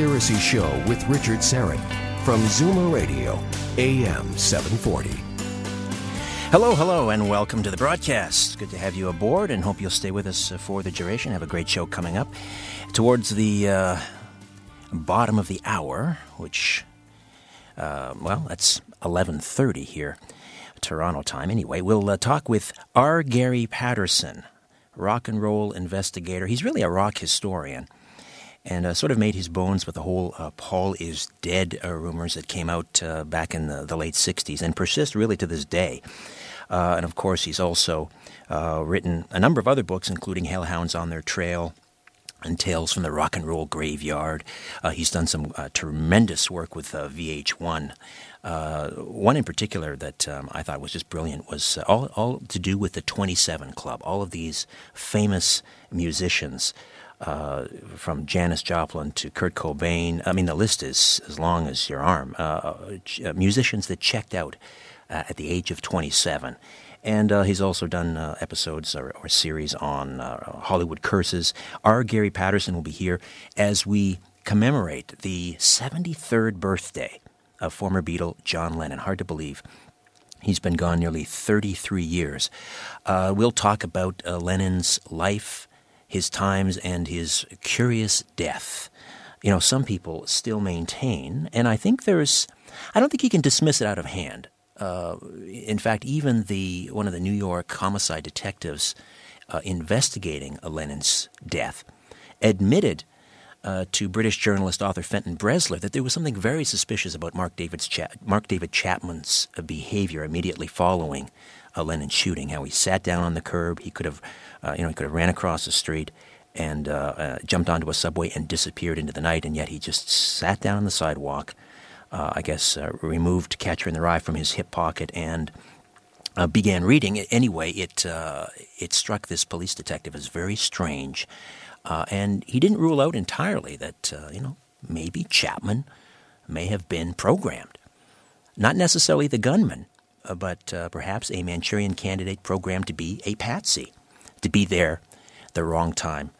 Conspiracy Show with Richard Syrett from Zoomer Radio, AM 740. Hello, hello, and welcome to the broadcast. Good to have you aboard, and hope you'll stay with us uh, for the duration. Have a great show coming up towards the uh, bottom of the hour, which, uh, well, that's eleven thirty here, Toronto time. Anyway, we'll uh, talk with R. Gary Patterson, rock and roll investigator. He's really a rock historian and uh, sort of made his bones with the whole uh, Paul is dead uh, rumors that came out uh, back in the, the, late 60s and persist really to this day. Uh, and of course, he's also uh, written a number of other books, including Hellhounds on Their Trail and Tales from the Rock and Roll Graveyard. he's done some tremendous work with VH1. Uh, one in particular that um, I thought was just brilliant was all, all to do with the 27 Club. All of these famous musicians, uh, from Janis Joplin to Kurt Cobain. I mean, the list is as long as your arm. Uh, uh, musicians that checked out at the age of 27. And uh, he's also done uh, episodes or, or, series on uh, Hollywood curses. R. Gary Patterson will be here as we commemorate the 73rd birthday of former Beatle John Lennon. Hard to believe. He's been gone nearly 33 years. Uh, we'll talk about uh, Lennon's life, his times, and his curious death. You know, some people still maintain, and I think there's, I don't think he can dismiss it out of hand. Uh, in fact, even the one of the New York homicide detectives uh, investigating Lennon's death admitted uh, to British journalist author Fenton Bresler that there was something very suspicious about Mark, David's Cha- Mark David Chapman's uh, behavior immediately following a Lennon shooting. How he sat down on the curb, he could have, uh, you know, he could have ran across the street and uh, uh, jumped onto a subway and disappeared into the night, and yet he just sat down on the sidewalk. Uh, I guess removed Catcher in the Rye from his hip pocket and. Uh, began reading. Anyway, it uh, it struck this police detective as very strange uh, and he didn't rule out entirely that, uh, you know, maybe Chapman may have been programmed. Not necessarily the gunman, uh, but uh, perhaps a Manchurian candidate programmed to be a patsy, to be there the wrong time,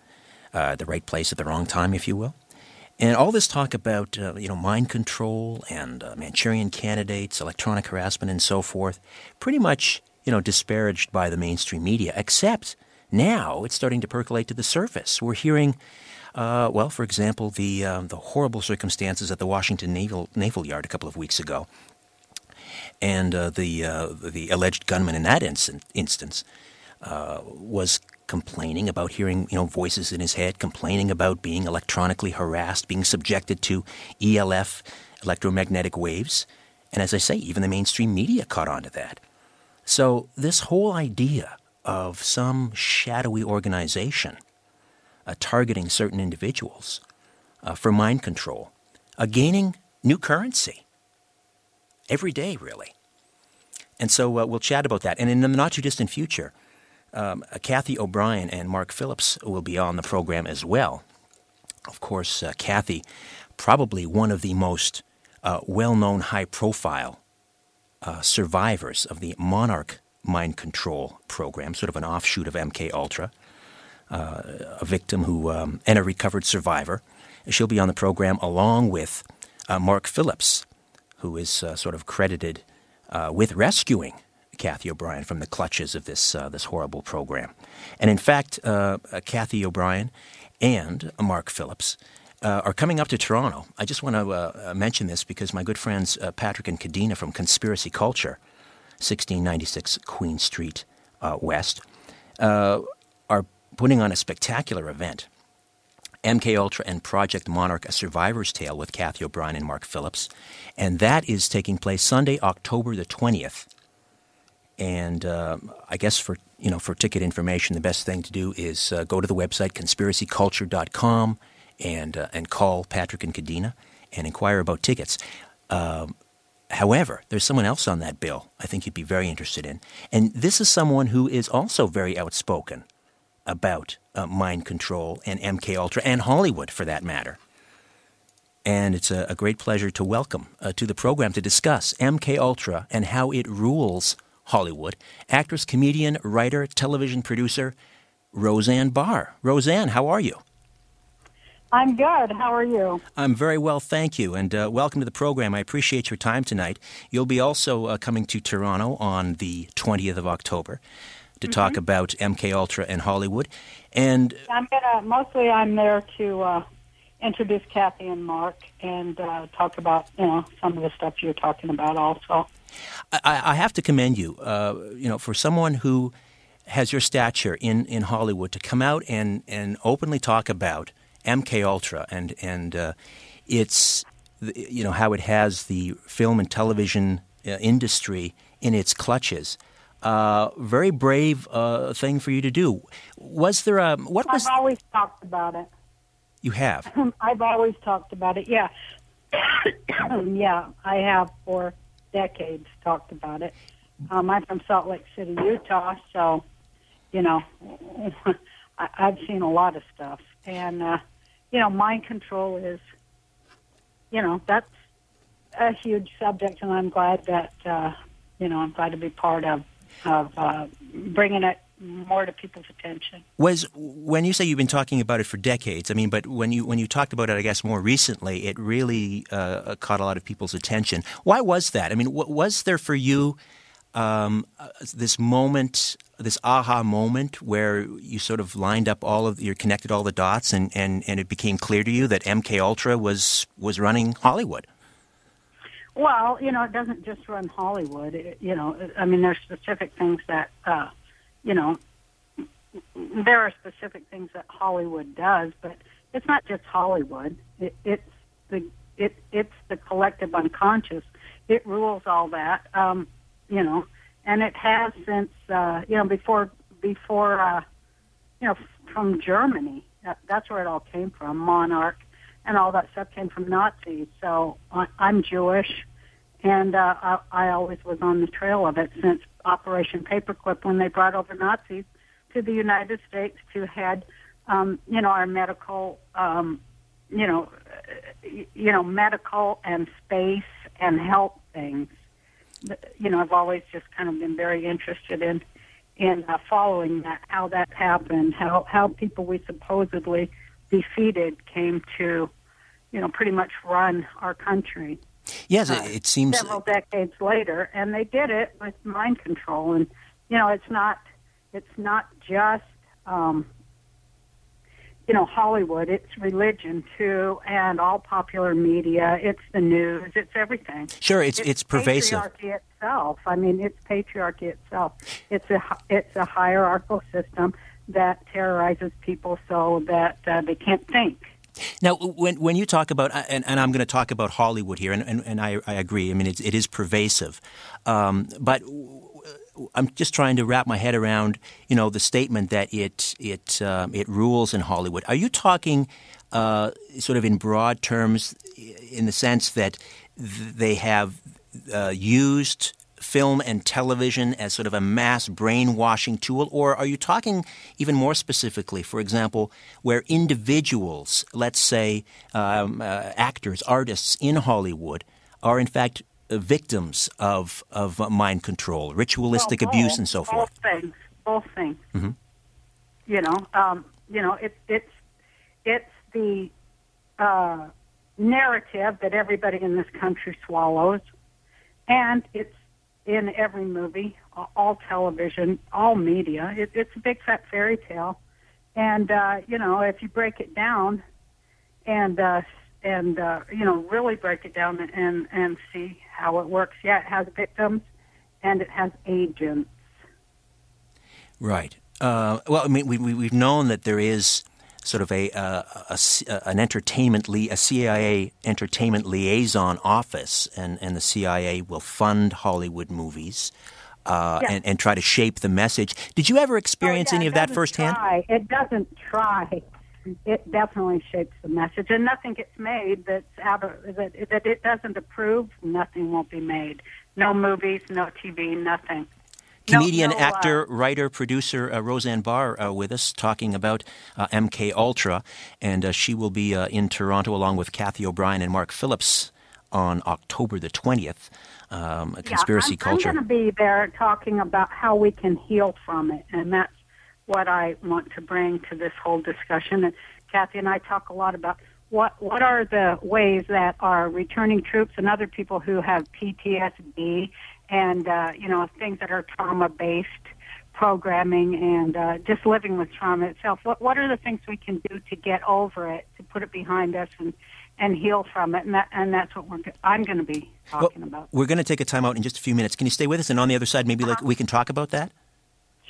uh, the right place at the wrong time, if you will. And all this talk about uh, you know mind control and Manchurian candidates, electronic harassment, and so forth, pretty much you know disparaged by the mainstream media, except – now it's starting to percolate to the surface. We're hearing, uh, well, for example, the uh, the horrible circumstances at the Washington Naval Naval Yard a couple of weeks ago, and uh, the uh, the alleged gunman in that instance uh, was complaining about hearing you know voices in his head, complaining about being electronically harassed, being subjected to ELF electromagnetic waves, and as I say, even the mainstream media caught on to that. So this whole idea of some shadowy organization uh, targeting certain individuals uh, for mind control, uh, gaining new currency every day, really. And so uh, we'll chat about that. And in the not too distant future, um, uh, Cathy O'Brien and Mark Phillips will be on the program as well. Of course, uh, Cathy, probably one of the most well known high profile survivors of the Monarch mind control program, sort of an offshoot of MK Ultra. Uh, a victim who um, and a recovered survivor. She'll be on the program along with uh, Mark Phillips, who is uh, sort of credited uh, with rescuing Cathy O'Brien from the clutches of this uh, this horrible program. And in fact, uh, Cathy O'Brien and Mark Phillips are coming up to Toronto. I just want to mention this because my good friends Patrick and Kadena from Conspiracy Culture, 1696 Queen Street uh, West, uh, are putting on a spectacular event. MK Ultra and Project Monarch: A Survivor's Tale with Cathy O'Brien and Mark Phillips, and that is taking place Sunday, October the twentieth. And uh, I guess for you know for ticket information, the best thing to do is go to the website conspiracyculture.com and uh, and call Patrick and Kadena and inquire about tickets. However, there's someone else on that bill I think you'd be very interested in, and this is someone who is also very outspoken about uh, mind control and MK Ultra and Hollywood, for that matter. And it's a, a great pleasure to welcome uh, to the program to discuss MK Ultra and how it rules Hollywood. Actress, comedian, writer, television producer Roseanne Barr. Roseanne, how are you? I'm good. How are you? I'm very well, thank you, and uh, welcome to the program. I appreciate your time tonight. You'll be also uh, coming to Toronto on the 20th of October to mm-hmm. talk about MK Ultra and Hollywood. And I'm gonna mostly I'm there to uh, introduce Cathy and Mark and uh, talk about you know some of the stuff you're talking about also. I, I have to commend you, uh, you know, for someone who has your stature in, in Hollywood to come out and, and openly talk about MK Ultra and and uh, it's you know how it has the film and television uh, industry in its clutches. Uh, very brave uh, thing for you to do. Was there a what was? I've always talked about it. You have. I've always talked about it. Yeah, yeah, I have for decades talked about it. Um, I'm from Salt Lake City, Utah, so you know I, I've seen a lot of stuff, and uh, you know, mind control is, you know, that's a huge subject, and I'm glad that, uh, you know, I'm glad to be part of of uh, bringing it more to people's attention. Was when you say you've been talking about it for decades, I mean, but when you when you talked about it, I guess more recently, it really uh, caught a lot of people's attention. Why was that? I mean, what was there for you? Um, this moment this aha moment where you sort of lined up all of you connected all the dots and, and, and it became clear to you that MK Ultra was was running Hollywood? Well, you know, it doesn't just run Hollywood. It, you know, I mean, there's specific things that, uh, you know, there are specific things that Hollywood does, but it's not just Hollywood. It, it's the it it's the collective unconscious. It rules all that. Um, you know, and it has since uh, you know before before uh, you know from Germany. That, that's where it all came from. Monarch and all that stuff came from Nazis. So I, I'm Jewish, and uh, I, I always was on the trail of it since Operation Paperclip when they brought over Nazis to the United States to head um, you know our medical um, you know you know medical and space and health things you know, I've always just kind of been very interested in in uh, following that, how that happened, how how people we supposedly defeated came to, you know, pretty much run our country. Yes, uh, it seems several decades later, and they did it with mind control. And you know, it's not it's not just um, you know, Hollywood, it's religion too, and all popular media. It's the news. It's everything. Sure, it's it's, it's pervasive. Patriarchy itself. I mean, it's patriarchy itself. It's a it's a hierarchical system that terrorizes people so that uh, they can't think. Now, when when you talk about, and, and I'm going to talk about Hollywood here, and, and, and I, I agree. I mean, it's, it is pervasive, um, but I'm just trying to wrap my head around, you know, the statement that it it um, it rules in Hollywood. Are you talking uh, sort of in broad terms, in the sense that they have uh, used film and television as sort of a mass brainwashing tool, or are you talking even more specifically, for example, where individuals, let's say um, uh, actors, artists in Hollywood, are in fact victims of of mind control, ritualistic well, abuse, and so forth? Both things. Both things. Mm-hmm. You know, um, you know, it's it's it's the uh, narrative that everybody in this country swallows, and it's in every movie, all television, all media. It, it's a big fat fairy tale, and uh, you know, if you break it down, and uh, and uh, you know, really break it down and and see how it works. Yeah, it has victims, and it has agents. Right. Uh, well, I mean, we, we, have known that there is sort of a, uh, a, a, an entertainment li- a CIA entertainment liaison office, and, and the CIA will fund Hollywood movies. Uh, and, and try to shape the message. Did you ever experience oh, yeah, any of that firsthand? Try. It doesn't try. It definitely shapes the message, and nothing gets made that's out of that that it doesn't approve. Nothing won't be made. No movies, no TV, nothing comedian, no, no, actor, uh, writer, producer uh, Roseanne Barr uh, with us talking about uh, MK Ultra, and uh, she will be uh, in Toronto along with Cathy O'Brien and Mark Phillips on October the twentieth. Um, conspiracy yeah, I'm, culture. I'm going to be there talking about how we can heal from it, and that's what I want to bring to this whole discussion. And Cathy and I talk a lot about what what are the ways that our returning troops and other people who have PTSD and uh, you know things that are trauma based programming and uh, just living with trauma itself. What what are the things we can do to get over it, to put it behind us, and and heal from it? And that and that's what we're I'm going to be talking well, about. We're going to take a time out in just a few minutes. Can you stay with us? And on the other side, maybe like we can talk about that.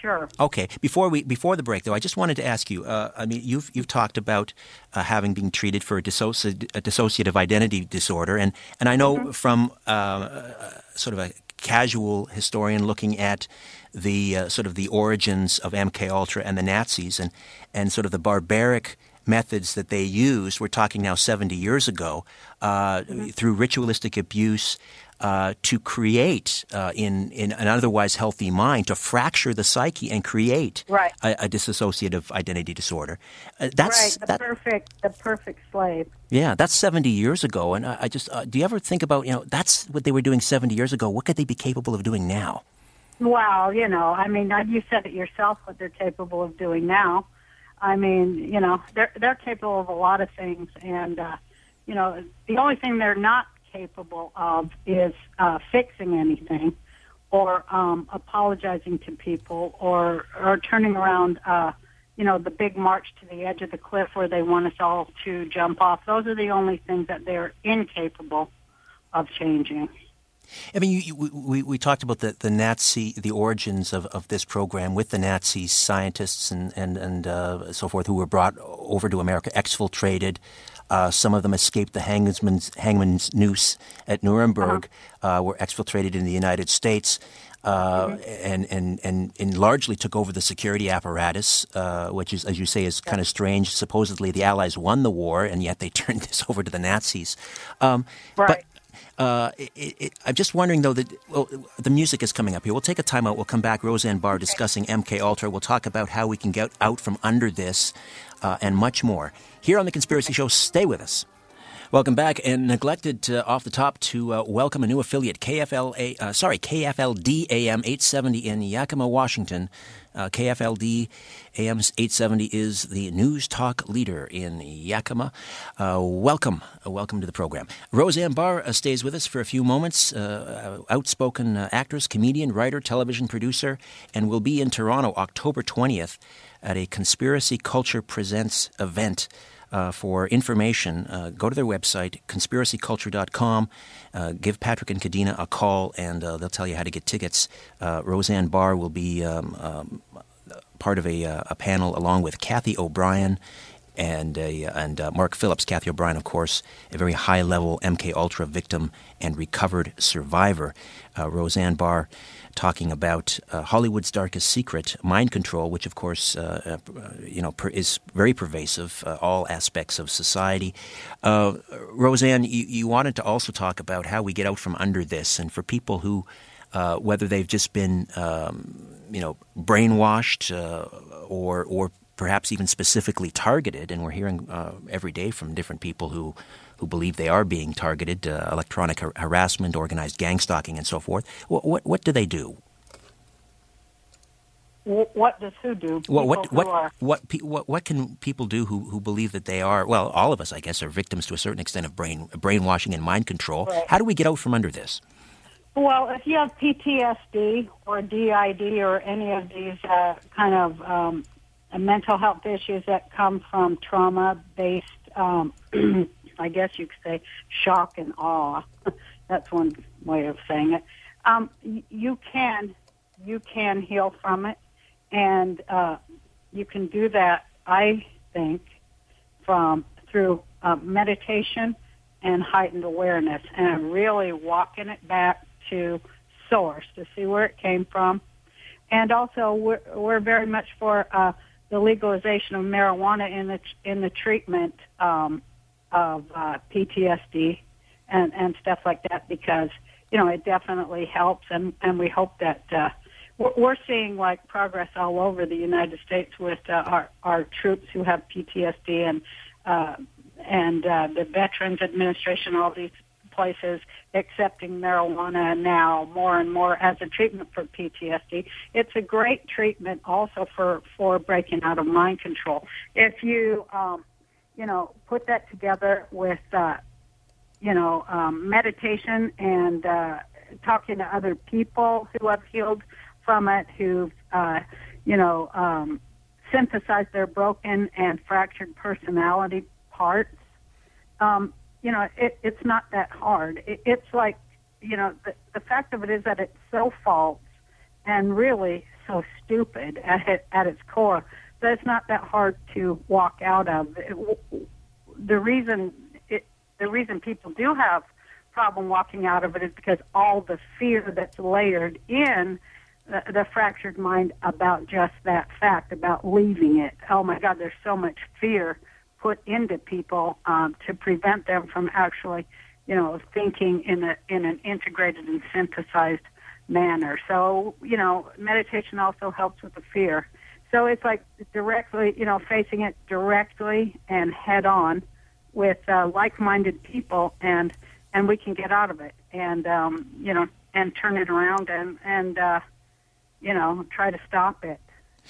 Sure. Okay. Before we before the break, though, I just wanted to ask you. Uh, I mean, you've you've talked about uh, having been treated for a, dissoci- a, dissociative identity disorder, and and I know mm-hmm. from uh, uh sort of a casual historian looking at the uh, sort of the origins of MK Ultra and the Nazis, and and sort of the barbaric methods that they used. We're talking now 70 years ago uh, mm-hmm. through ritualistic abuse uh, to create uh, in in an otherwise healthy mind to fracture the psyche and create right. a, a, dissociative identity disorder. Uh, that's right. The that, perfect the perfect slave. Yeah, that's seventy years ago, and I, I just uh, do you ever think about you know that's what they were doing seventy years ago. What could they be capable of doing now? Well, you know, I mean, you said it yourself. What they're capable of doing now. I mean, you know, they're they're capable of a lot of things, and uh, you know, the only thing they're not capable of is uh, fixing anything or um, apologizing to people or or turning around uh, you know the big march to the edge of the cliff where they want us all to jump off. Those are the only things that they're incapable of changing. I mean, you, you, we, we talked about the, the Nazi, the origins of, of this program with the Nazi scientists and, and, and uh, so forth who were brought over to America, exfiltrated, uh, some of them escaped the hangman's, hangman's noose at Nuremberg, uh-huh. uh, were exfiltrated in the United States. Uh, and, and, and, and largely took over the security apparatus, uh, which is, as you say, is kind of strange. Supposedly, the Allies won the war, and yet they turned this over to the Nazis. Um, right. But uh, it, it, I'm just wondering, though, that well, the music is coming up here. We'll take a time out. We'll come back. Roseanne Barr discussing MK Ultra. We'll talk about how we can get out from under this uh, and much more. Here on The Conspiracy Show, stay with us. Welcome back, and neglected uh, off the top to uh, welcome a new affiliate, KFLA, uh, sorry, KFLD AM 870 in Yakima, Washington. Uh, KFLD AM 870 is the news talk leader in Yakima. Uh, welcome, uh, welcome to the program. Roseanne Barr uh, stays with us for a few moments. Uh, outspoken actress, comedian, writer, television producer, and will be in Toronto October 20th at a Conspiracy Culture Presents event. Uh, for information, uh, go to their website, conspiracyculture.com. Uh, give Patrick and Kadena a call, and uh, they'll tell you how to get tickets. Uh, Roseanne Barr will be um, um, part of a, uh, a, panel along with Cathy O'Brien and and Mark Phillips. Cathy O'Brien, of course, a very high-level MK Ultra victim and recovered survivor. Roseanne Barr talking about uh, Hollywood's darkest secret, mind control, which of course uh, uh, you know per- is very pervasive, uh, all aspects of society. Uh, Roseanne, you, you, wanted to also talk about how we get out from under this, and for people who, whether they've just been um, you know brainwashed or or perhaps even specifically targeted, and we're hearing every day from different people who, who believe they are being targeted, uh, electronic har- harassment, organized gang stalking, and so forth. What, what, what do they do? What does who do? Well, what what what, what what what can people do who, who believe that they are? Well, all of us, I guess, are victims to a certain extent of brain brainwashing and mind control. Right. How do we get out from under this? Well, if you have PTSD or DID or any of these uh, kind of um, mental health issues that come from trauma-based, um, I guess you could say, shock and awe. That's one way of saying it. Um, you can you can heal from it, and uh, you can do that. I think from through uh, meditation and heightened awareness, and really walking it back to source to see where it came from. And also, we're, we're very much for uh, the legalization of marijuana in the in the treatment um, of uh, PTSD and and stuff like that because you know it definitely helps, and and we hope that. Uh, we're seeing like progress all over the United States with uh, our our troops who have PTSD and uh, and uh, the Veterans Administration, all these places accepting marijuana now more and more as a treatment for PTSD. It's a great treatment also for, for breaking out of mind control. If you, um, you know, put that together with, uh, you know, um, meditation and uh, talking to other people who have healed from it, who've, uh, you know, um, synthesized their broken and fractured personality parts, um, you know, it, it's not that hard. It, it's like, you know, the, the fact of it is that it's so false and really so stupid at it, at its core that it's not that hard to walk out of. It, the reason it, the reason people do have problem walking out of it is because all the fear that's layered in the, the fractured mind about just that fact about leaving it. Oh my God, there's so much fear put into people um, to prevent them from actually, you know, thinking in a in an integrated and synthesized manner. So, you know, meditation also helps with the fear. So it's like directly, you know, facing it directly and head on with uh, like-minded people, and and we can get out of it, and um, you know, and turn it around, and and uh, you know, try to stop it,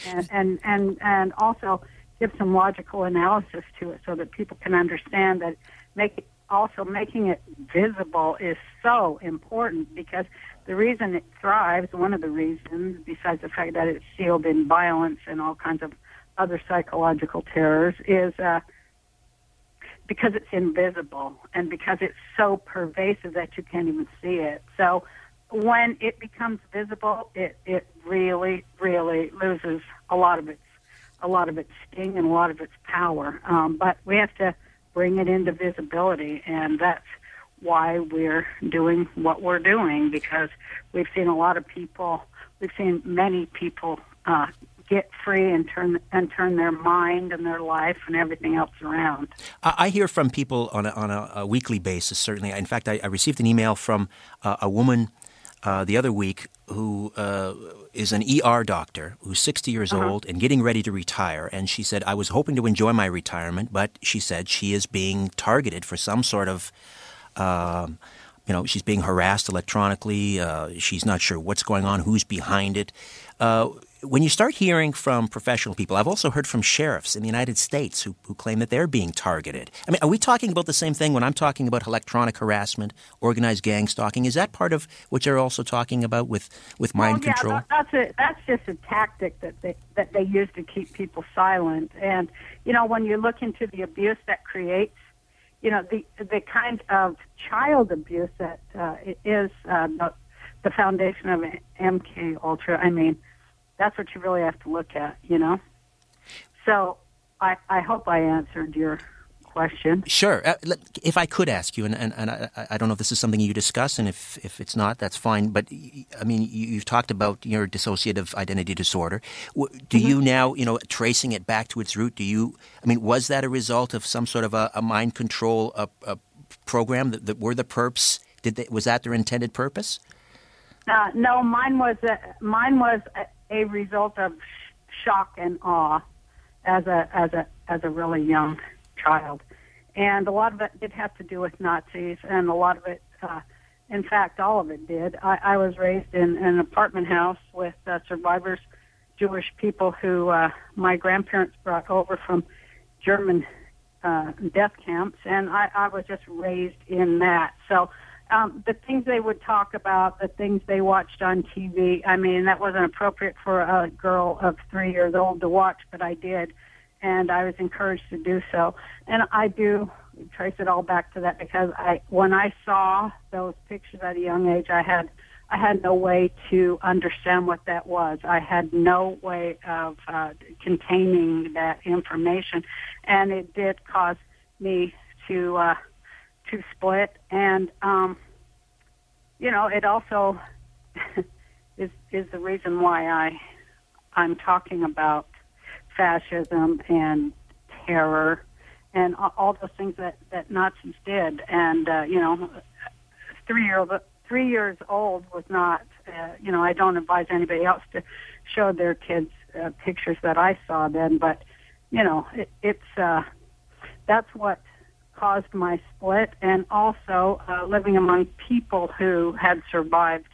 and and and and also give some logical analysis to it so that people can understand that make also making it visible is so important because the reason it thrives, one of the reasons, besides the fact that it's sealed in violence and all kinds of other psychological terrors, is uh, because it's invisible and because it's so pervasive that you can't even see it. So when it becomes visible, it, it really, really loses a lot of its a lot of its sting and a lot of its power. Um, but we have to bring it into visibility, and that's why we're doing what we're doing because we've seen a lot of people, we've seen many people uh, get free and turn and turn their mind and their life and everything else around. I hear from people on a, on a, a weekly basis. Certainly, in fact, I, I received an email from uh, a woman uh, the other week who uh, is an ER doctor who's 60 years uh-huh. old and getting ready to retire. And she said, I was hoping to enjoy my retirement, but she said she is being targeted for some sort of. Um, you know, she's being harassed electronically. Uh, she's not sure what's going on, who's behind it. When you start hearing from professional people, I've also heard from sheriffs in the United States who, who claim that they're being targeted. I mean, are we talking about the same thing when I'm talking about electronic harassment, organized gang stalking? Is that part of what you're also talking about with, with mind well, yeah, control? That, that's a, that's just a tactic that they that they use to keep people silent. And you know, when you look into the abuse that creates, you know, the the kind of child abuse that uh, is uh, the, the foundation of MK Ultra. I mean that's what you really have to look at, you know? So I, I hope I answered your question. Sure. Uh, if I could ask you, and, and, and I, I, don't know if this is something you discuss, and if, if it's not, that's fine. But I mean, you, have talked about your dissociative identity disorder. Do mm-hmm. you now, you know, tracing it back to its root? Do you? I mean, was that a result of some sort of a, a mind control a, a program that, that, were the perps? Did they, was that their intended purpose? Uh, no, mine was a, mine was a, result of shock and awe as a as a as a really young child, and a lot of it did have to do with Nazis, and a lot of it, uh, in fact, all of it did. I, I was raised in, in an apartment house with uh, survivors, Jewish people who uh, my grandparents brought over from German uh, death camps, and I, I was just raised in that. So um, the things they would talk about, the things they watched on TV. I mean, that wasn't appropriate for a girl of three years old to watch, but I did, and I was encouraged to do so. And I do trace it all back to that because I, when I saw those pictures at a young age, I had, I had no way to understand what that was. I had no way of uh, containing that information, and it did cause me to. Uh, to split, and um, you know, it also is is the reason why I I'm talking about fascism and terror and all those things that that Nazis did. And uh, you know, three year old three years old was not. Uh, you know, I don't advise anybody else to show their kids uh, pictures that I saw then, but you know, it, it's uh, that's what caused my split, and also uh, living among people who had survived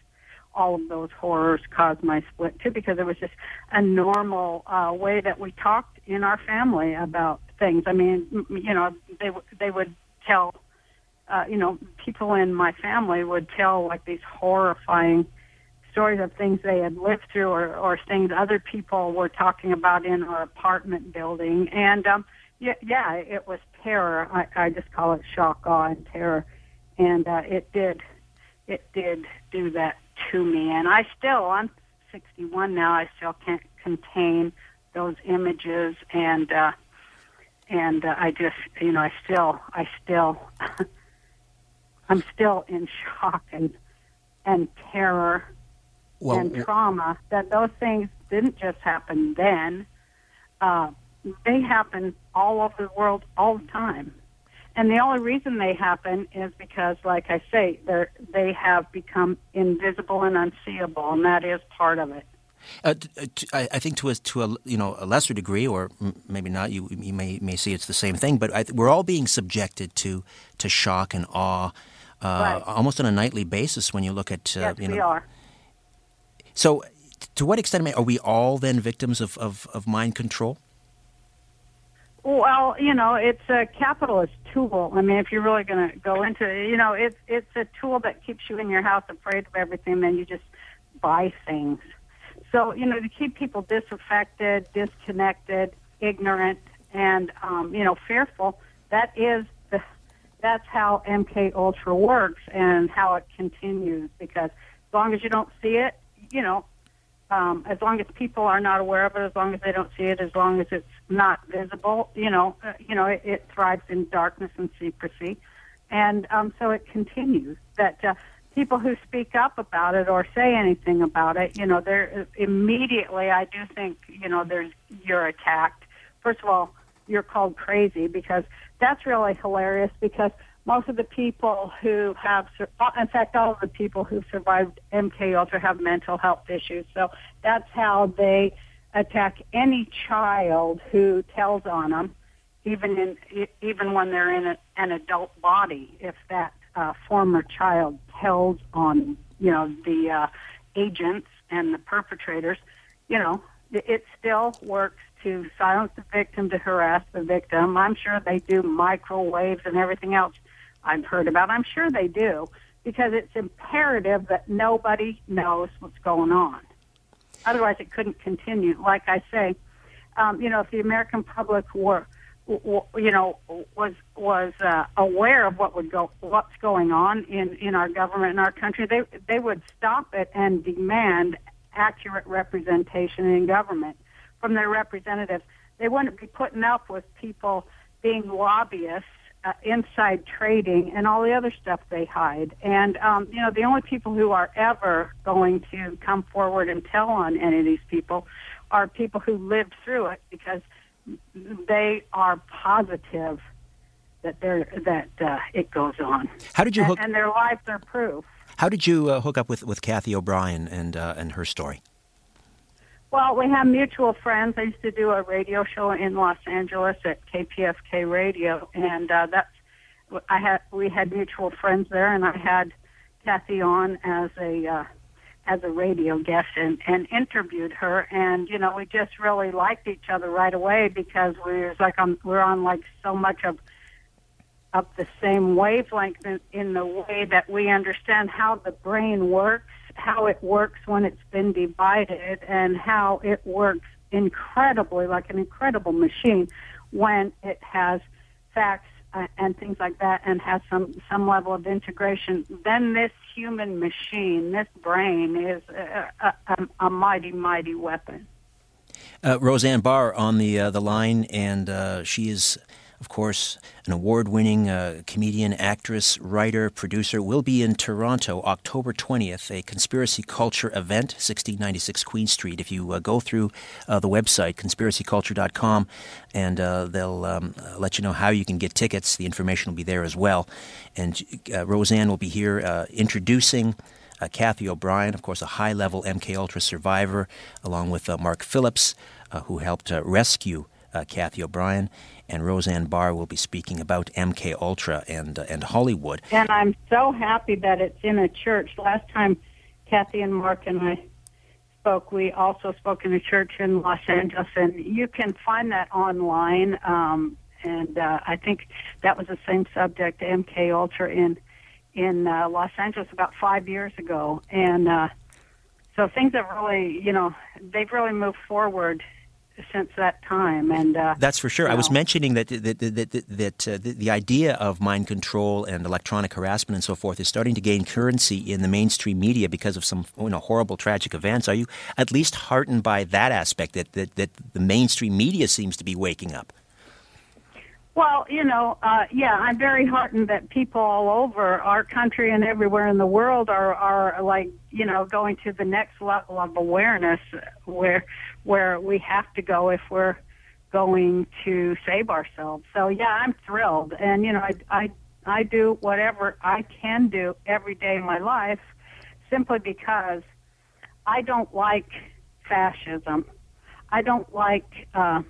all of those horrors caused my split too, because it was just a normal uh, way that we talked in our family about things. I mean, you know, they they would tell, uh, you know, people in my family would tell like these horrifying stories of things they had lived through or, or things other people were talking about in our apartment building. And um, yeah, yeah, it was terror. I, I just call it shock, awe, and terror, and uh, it did, it did do that to me. And I still, I'm 61 now. I still can't contain those images, and uh, and uh, I just, you know, I still, I still, I'm still in shock and and terror well, and trauma that those things didn't just happen then. Uh, they happen all over the world all the time. And the only reason they happen is because, like I say, they they have become invisible and unseeable, and that is part of it. Uh, t- I think to a to a you know a lesser degree, or maybe not. You you may may see it's the same thing, but I, we're all being subjected to to shock and awe, uh, right. almost on a nightly basis. When you look at uh, yes, you know, we are. So, to what extent are we all then victims of, of, of mind control? Well, you know, it's a capitalist tool. I mean, if you're really going to go into it, you know, it's it's a tool that keeps you in your house afraid of everything. Then you just buy things. So, you know, to keep people disaffected, disconnected, ignorant, and um, you know, fearful. That is the that's how MK Ultra works and how it continues. Because as long as you don't see it, you know, um, as long as people are not aware of it, as long as they don't see it, as long as it's not visible, you know, uh, you know, it, it thrives in darkness and secrecy, and um, so it continues. That uh, people who speak up about it or say anything about it, you know, they're uh, immediately. I do think, you know, there's you're attacked. First of all, you're called crazy because that's really hilarious because most of the people who have, uh, in fact, all of the people who survived MK Ultra have mental health issues. So that's how they attack any child who tells on them, even in even when they're in a, an adult body. If that uh, former child tells on, you know, the uh, agents and the perpetrators, you know, it still works to silence the victim, to harass the victim. I'm sure they do microwaves and everything else I've heard about. I'm sure they do because it's imperative that nobody knows what's going on. Otherwise, it couldn't continue. Like I say, um, you know, if the American public were, you know, was was uh, aware of what would go, what's going on in in our government in our country, they they would stop it and demand accurate representation in government from their representatives. They wouldn't be putting up with people being lobbyists uh, inside trading and all the other stuff they hide. And um, you know, the only people who are ever going to come forward and tell on any of these people are people who lived through it because they are positive that they're that uh, it goes on. How did you hook? And, and their lives are proof. How did you uh, hook up with, with Cathy O'Brien and uh, and her story? Well, we have mutual friends. I used to do a radio show in Los Angeles at KPFK Radio, and uh, that's I had we had mutual friends there, and I had Cathy on as a uh, as a radio guest and, and interviewed her, and you know we just really liked each other right away because we was like on we're on like so much of of the same wavelength in, in the way that we understand how the brain works, how it works when it's been divided, and how it works incredibly like an incredible machine when it has facts uh, and things like that and has some some level of integration, then this human machine, this brain, is a, a, a mighty mighty weapon. Uh, Roseanne Barr on the uh, the line, and uh, she is of course, an award winning uh, comedian, actress, writer, producer, will be in Toronto October 20th, a conspiracy culture event, 1696 Queen Street. If you uh, go through uh, the website, conspiracyculture.com, and uh, they'll um, let you know how you can get tickets. The information will be there as well. And uh, Roseanne will be here introducing. Uh, Cathy O'Brien, of course, a high-level MK Ultra survivor, along with Mark Phillips, who helped rescue Cathy O'Brien, and Roseanne Barr will be speaking about MK Ultra and uh, and Hollywood. And I'm so happy that it's in a church. Last time Cathy and Mark and I spoke, we also spoke in a church in Los Angeles, and you can find that online. Um, and uh, I think that was the same subject, MK Ultra, in in uh, Los Angeles about five years ago, and uh, so things have really, you know, they've really moved forward since that time. And uh, that's for sure. I was mentioning that that that, that, that uh, the, the, idea of mind control and electronic harassment and so forth is starting to gain currency in the mainstream media because of some you know horrible tragic events. Are you at least heartened by that aspect that that, that the mainstream media seems to be waking up? Well, you know, uh, yeah, I'm very heartened that people all over our country and everywhere in the world are are like, you know, going to the next level of awareness where where we have to go if we're going to save ourselves. So yeah, I'm thrilled, and you know, I I I do whatever I can do every day in my life, simply because I don't like fascism. I don't like, uh,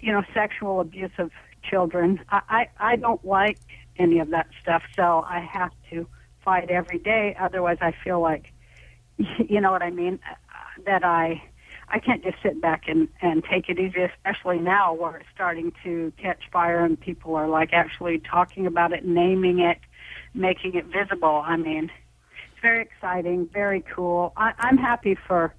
you know, sexual abuse of children. I, I, I don't like any of that stuff, so I have to fight every day. Otherwise, I feel like, you know what I mean, uh, that I I can't just sit back and and take it easy, especially now where it's starting to catch fire and people are like actually talking about it, naming it, making it visible. I mean, it's very exciting, very cool. I, I'm happy for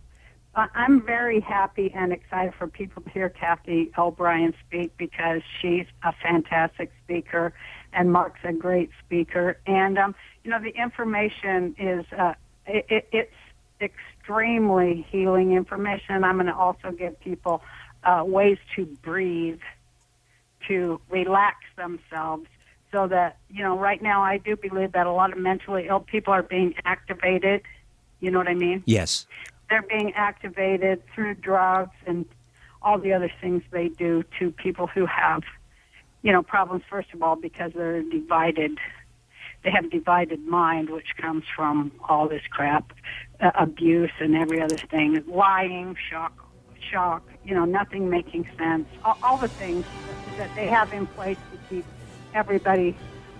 I'm very happy and excited for people to hear Cathy O'Brien speak because she's a fantastic speaker and Mark's a great speaker. And, um, you know, the information is, uh, it, it, it's extremely healing information. I'm going to also give people uh, ways to breathe, to relax themselves so that, you know, right now I do believe that a lot of mentally ill people are being activated. You know what I mean? Yes they're being activated through drugs and all the other things they do to people who have, you know, problems, first of all, because they're divided. They have a divided mind, which comes from all this crap, uh, abuse and every other thing, lying, shock, shock, you know, nothing making sense, all, all the things that they have in place to keep everybody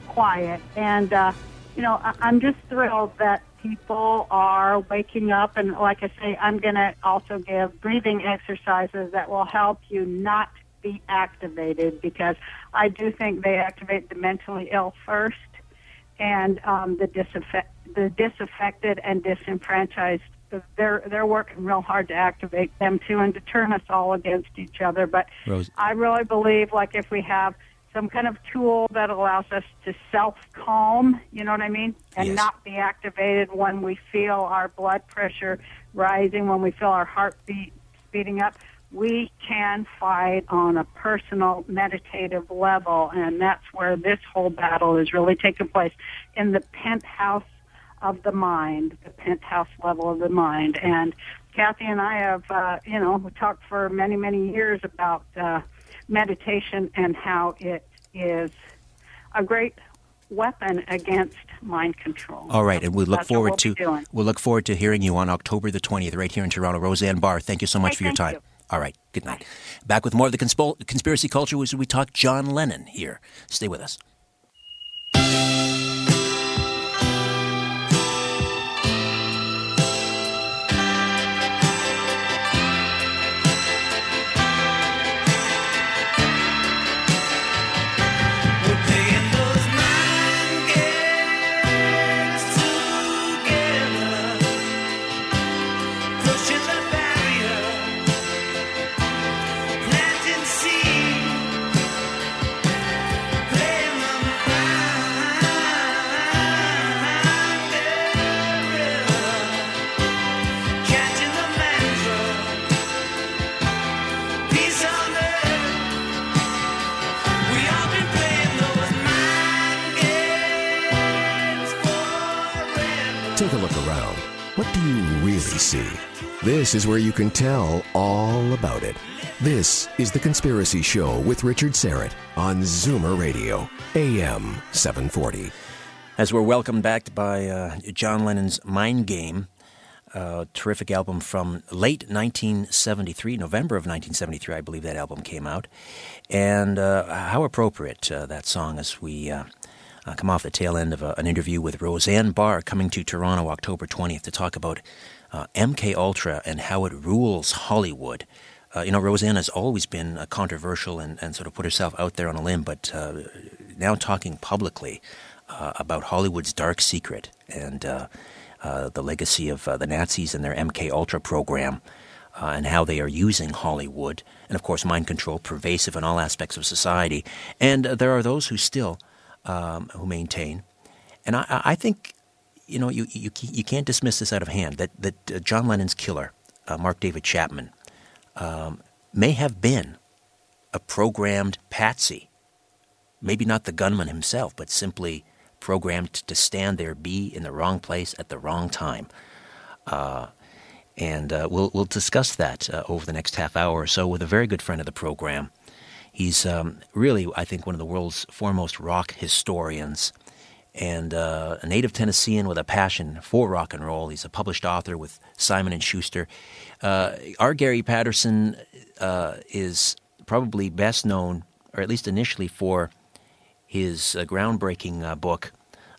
quiet. And, uh, you know, I, I'm just thrilled that people are waking up. And like I say, I'm going to also give breathing exercises that will help you not be activated because I do think they activate the mentally ill first and um, the, disaffect, the disaffected and disenfranchised. They're they're working real hard to activate them too and to turn us all against each other. But Rose. I really believe, like if we have some kind of tool that allows us to self calm, you know what I mean? And yes. not be activated when we feel our blood pressure rising, when we feel our heartbeat speeding up. We can fight on a personal meditative level, and that's where this whole battle is really taking place in the penthouse of the mind, the penthouse level of the mind. And Cathy and I have, uh, you know, talked for many, many years about uh, meditation and how it is a great weapon against mind control. All right, and we look That's forward to we'll doing. we'll look forward to hearing you on October the twentieth, right here in Toronto. Roseanne Barr, thank you so much Hey, for your time. you. All right, good night. Back with more of the conspo- conspiracy culture as we talk John Lennon here. Stay with us. See? This is where you can tell all about it. This is The Conspiracy Show with Richard Syrett on Zoomer Radio, AM 740. As we're welcomed back by uh, John Lennon's Mind Game, a terrific album from late 1973, November of 1973, I believe that album came out. And uh, how appropriate uh, that song as we uh, uh, come off the tail end of a, an interview with Roseanne Barr coming to Toronto October 20th to talk about uh, MK Ultra and how it rules Hollywood. Uh, you know, Roseanne has always been uh, controversial and, and sort of put herself out there on a limb, but uh, now talking publicly uh, about Hollywood's dark secret and the legacy of the Nazis and their MK Ultra program, uh, and how they are using Hollywood, and of course, mind control pervasive in all aspects of society. And uh, there are those who still um, who maintain, and I I think, you know, you, you you can't dismiss this out of hand that that uh, John Lennon's killer, uh, Mark David Chapman, um, may have been a programmed patsy maybe not the gunman himself, but simply programmed to stand there, be in the wrong place at the wrong time. Uh, and uh, we'll, we'll discuss that uh, over the next half hour or so with a very good friend of the program. He's um, really, I think, one of the world's foremost rock historians and uh, a native Tennessean with a passion for rock and roll. He's a published author with Simon and Schuster. Uh, R. Gary Patterson uh, is probably best known, or at least initially, for his uh, groundbreaking uh, book,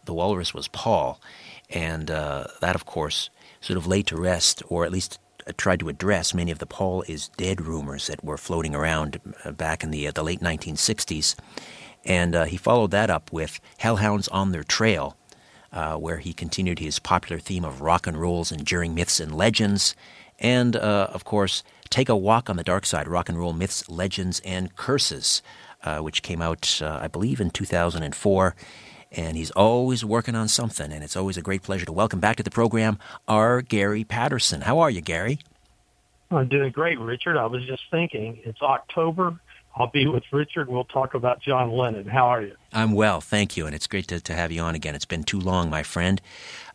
The Walrus Was Paul. And uh, that, of course, sort of laid to rest, or at least tried to address many of the Paul is dead rumors that were floating around back in the, the late 1960s. And uh, he followed that up with Hellhounds on Their Trail, uh, where he continued his popular theme of rock and roll's enduring myths and legends. And, uh, of course, Take a Walk on the Dark Side Rock and Roll Myths, Legends, and Curses, uh, which came out, uh, I believe, in 2004. And he's always working on something, and it's always a great pleasure to welcome back to the program R. Gary Patterson. How are you, Gary? I'm doing great, Richard. I was just thinking, it's October. I'll be with Richard. We'll talk about John Lennon. How are you? I'm well, thank you, and it's great to, to have you on again. It's been too long, my friend.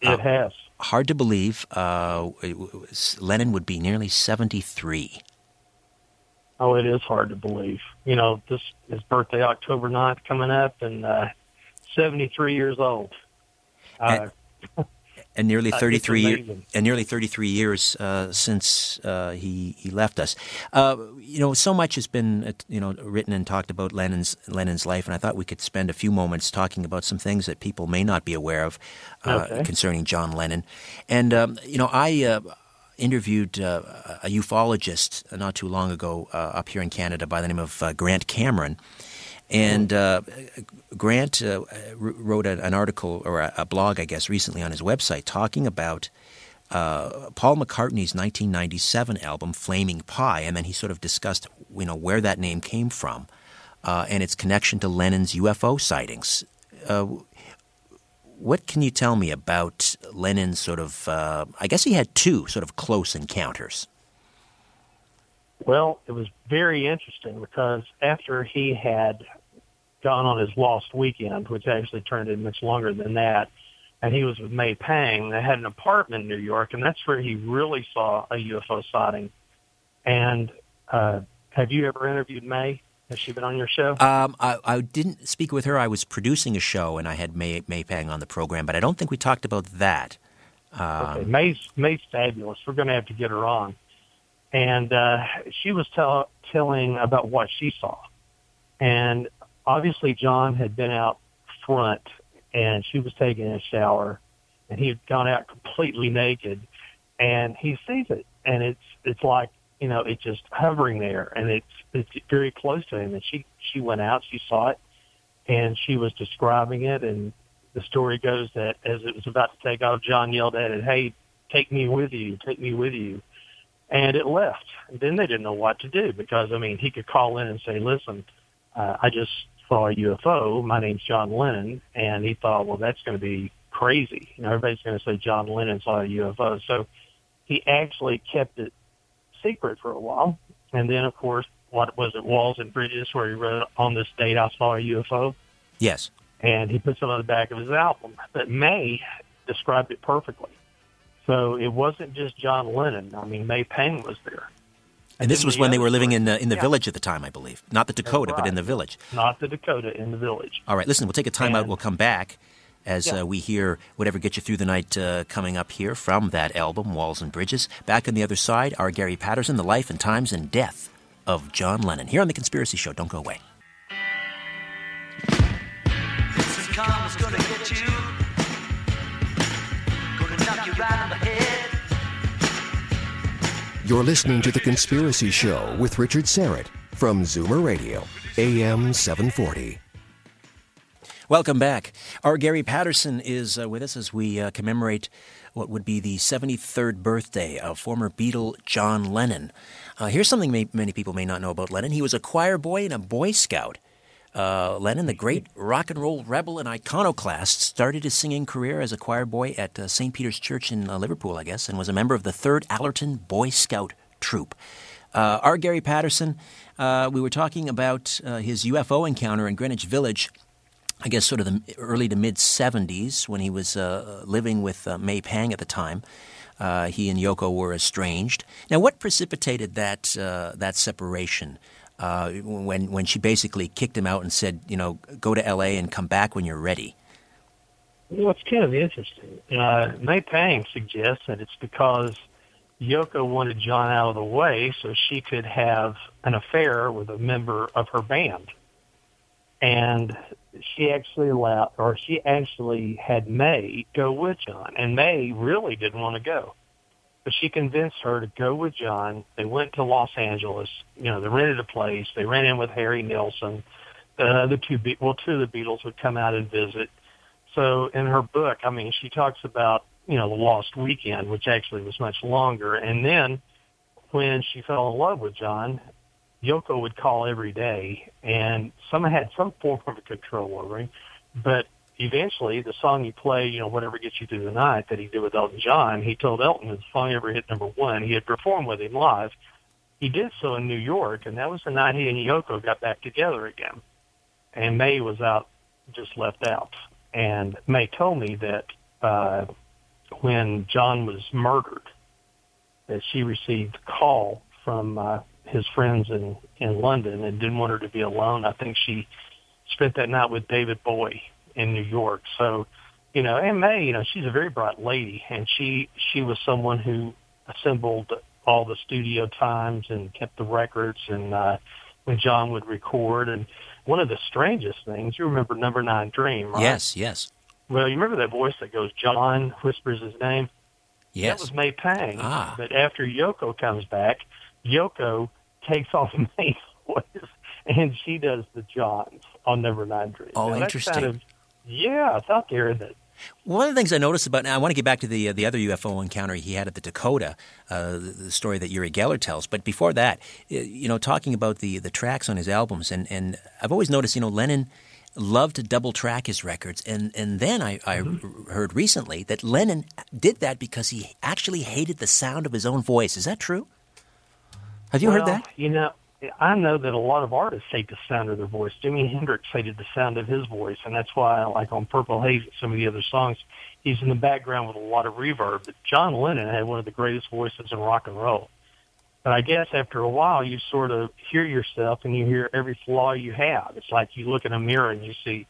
It Uh, has. Hard to believe uh, was- Lennon would be nearly 73. Oh, it is hard to believe. You know, this his birthday October 9th coming up, and uh, 73 years old. Uh, and nearly Uh, 33 year, and nearly 33 years uh, since uh, he he left us. Uh, you know, so much has been uh, you know written and talked about Lennon's Lennon's life, and I thought we could spend a few moments talking about some things that people may not be aware of uh, Okay. concerning John Lennon. And um, you know, I. Uh, Interviewed uh, a ufologist not too long ago uh, up here in Canada by the name of uh, Grant Cameron, and uh, Grant uh, wrote an article or a, blog, I guess, recently on his website talking about uh, Paul McCartney's 1997 album "Flaming Pie," and then he sort of discussed, you know, where that name came from uh, and its connection to Lennon's UFO sightings. Uh, what can you tell me about Lennon's sort of? Uh, I guess he had two sort of close encounters. well, it was very interesting because after he had gone on his lost weekend, which actually turned in much longer than that, and he was with May Pang, they had an apartment in New York, and that's where he really saw a UFO sighting. And uh, have you ever interviewed May? Has she been on your show? Um, I, I didn't speak with her. I was producing a show, and I had May May Pang on the program, but I don't think we talked about that. Okay, May's May's fabulous. We're going to have to get her on. And uh, she was tell, telling about what she saw, and obviously John had been out front, and she was taking a shower, and he had gone out completely naked, and he sees it, and it's it's like you know it's just hovering there, and it's it's very close to him, and she she went out, she saw it, and she was describing it, and the story goes that as it was about to take off, John yelled at it, "Hey, take me with you, take me with you," and it left. And then they didn't know what to do because I mean he could call in and say, "Listen, uh, I just saw a UFO. My name's John Lennon," and he thought, "Well, that's going to be crazy. You know, everybody's going to say John Lennon saw a UFO." So he actually kept it secret for a while, and then of course, what was it, Walls and Bridges, where he wrote, "On this date, I saw a UFO." Yes. and he puts it on the back of his album. But May described it perfectly. So it wasn't just John Lennon. I mean, May Pang was there. And this was when they were living in the, in the Yeah. village at the time, I believe. Not the Dakota, but in the village. Not the Dakota in the village. All right, listen, we'll take a timeout. And- We'll come back as Yeah. uh, we hear whatever gets you through the night uh, coming up here from that album, Walls and Bridges. Back on the other side, R. Gary Patterson, The Life and Times and Death of John Lennon. Here on The Conspiracy Show. Don't go away. You're listening to The Conspiracy Show with Richard Syrett from Zoomer Radio, AM 740. Welcome back. R. Gary Patterson is uh, with us as we uh, commemorate what would be the 73rd birthday of former Beatle John Lennon. Uh, here's something may, many people may not know about Lennon. He was a choir boy and a Boy Scout. Uh, Lennon, the great rock and roll rebel and iconoclast, started his singing career as a choir boy at uh, St. Peter's Church in uh, Liverpool, I guess, and was a member of the 3rd Allerton Boy Scout Troop. Uh, R. Gary Patterson, uh, we were talking about uh, his UFO encounter in Greenwich Village I guess sort of the early to mid 70s when he was living with May Pang at the time. Uh, he and Yoko were estranged. Now, what precipitated that uh, that separation? Uh, when when she basically kicked him out and said, you know, go to L.A. and come back when you're ready. Well, it's kind of interesting. Uh, May Pang suggests that it's because Yoko wanted John out of the way so she could have an affair with a member of her band. And she actually allowed, or she actually had May go with John. And May really didn't want to go. But she convinced her to go with John. They went to Los Angeles. You know, they rented a place. They ran in with Harry Nilsson. Uh, the two, Be- well, two of the Beatles would come out and visit. So in her book, I mean, she talks about, you know, the lost weekend, which actually was much longer. And then when she fell in love with John, Yoko would call every day and someone had some form of control over him. But eventually the song you play, you know, whatever gets you through the night that he did with Elton John, he told Elton if the song ever hit number one, he had performed with him live. He did so in New York and that was the night he and Yoko got back together again. And May was out, just left out. And May told me that uh, when John was murdered, that she received a call from uh, his friends in in London and didn't want her to be alone. I think she spent that night with David Bowie in New York. So, you know, and May, you know, she's a very bright lady, and she she was someone who assembled all the studio times and kept the records and uh when John would record and one of the strangest things, you remember number nine dream, right? Yes, yes, Well, you remember that voice that goes, John whispers his name? Yes. That was May Pang. Ah. But after Yoko comes back, Yoko takes off May's voice and she does the Johns on Number Nine Dream. Oh, Now, interesting. Kind of, yeah, I thought there that One of the things I noticed about now, I want to get back to the uh, the other UFO encounter he had at the Dakota, uh, the, the story that Uri Geller tells. But before that, uh, you know, talking about the the tracks on his albums, and and I've always noticed, you know, Lennon loved to double track his records, and and then I, I Mm-hmm. heard recently that Lennon did that because he actually hated the sound of his own voice. Is that true? Have you heard that? You know, I know that a lot of artists hate the sound of their voice. Jimi Hendrix hated the sound of his voice, and that's why, like on Purple Haze and some of the other songs, he's in the background with a lot of reverb. But John Lennon had one of the greatest voices in rock and roll. But I guess after a while, you sort of hear yourself and you hear every flaw you have. It's like you look in a mirror and you see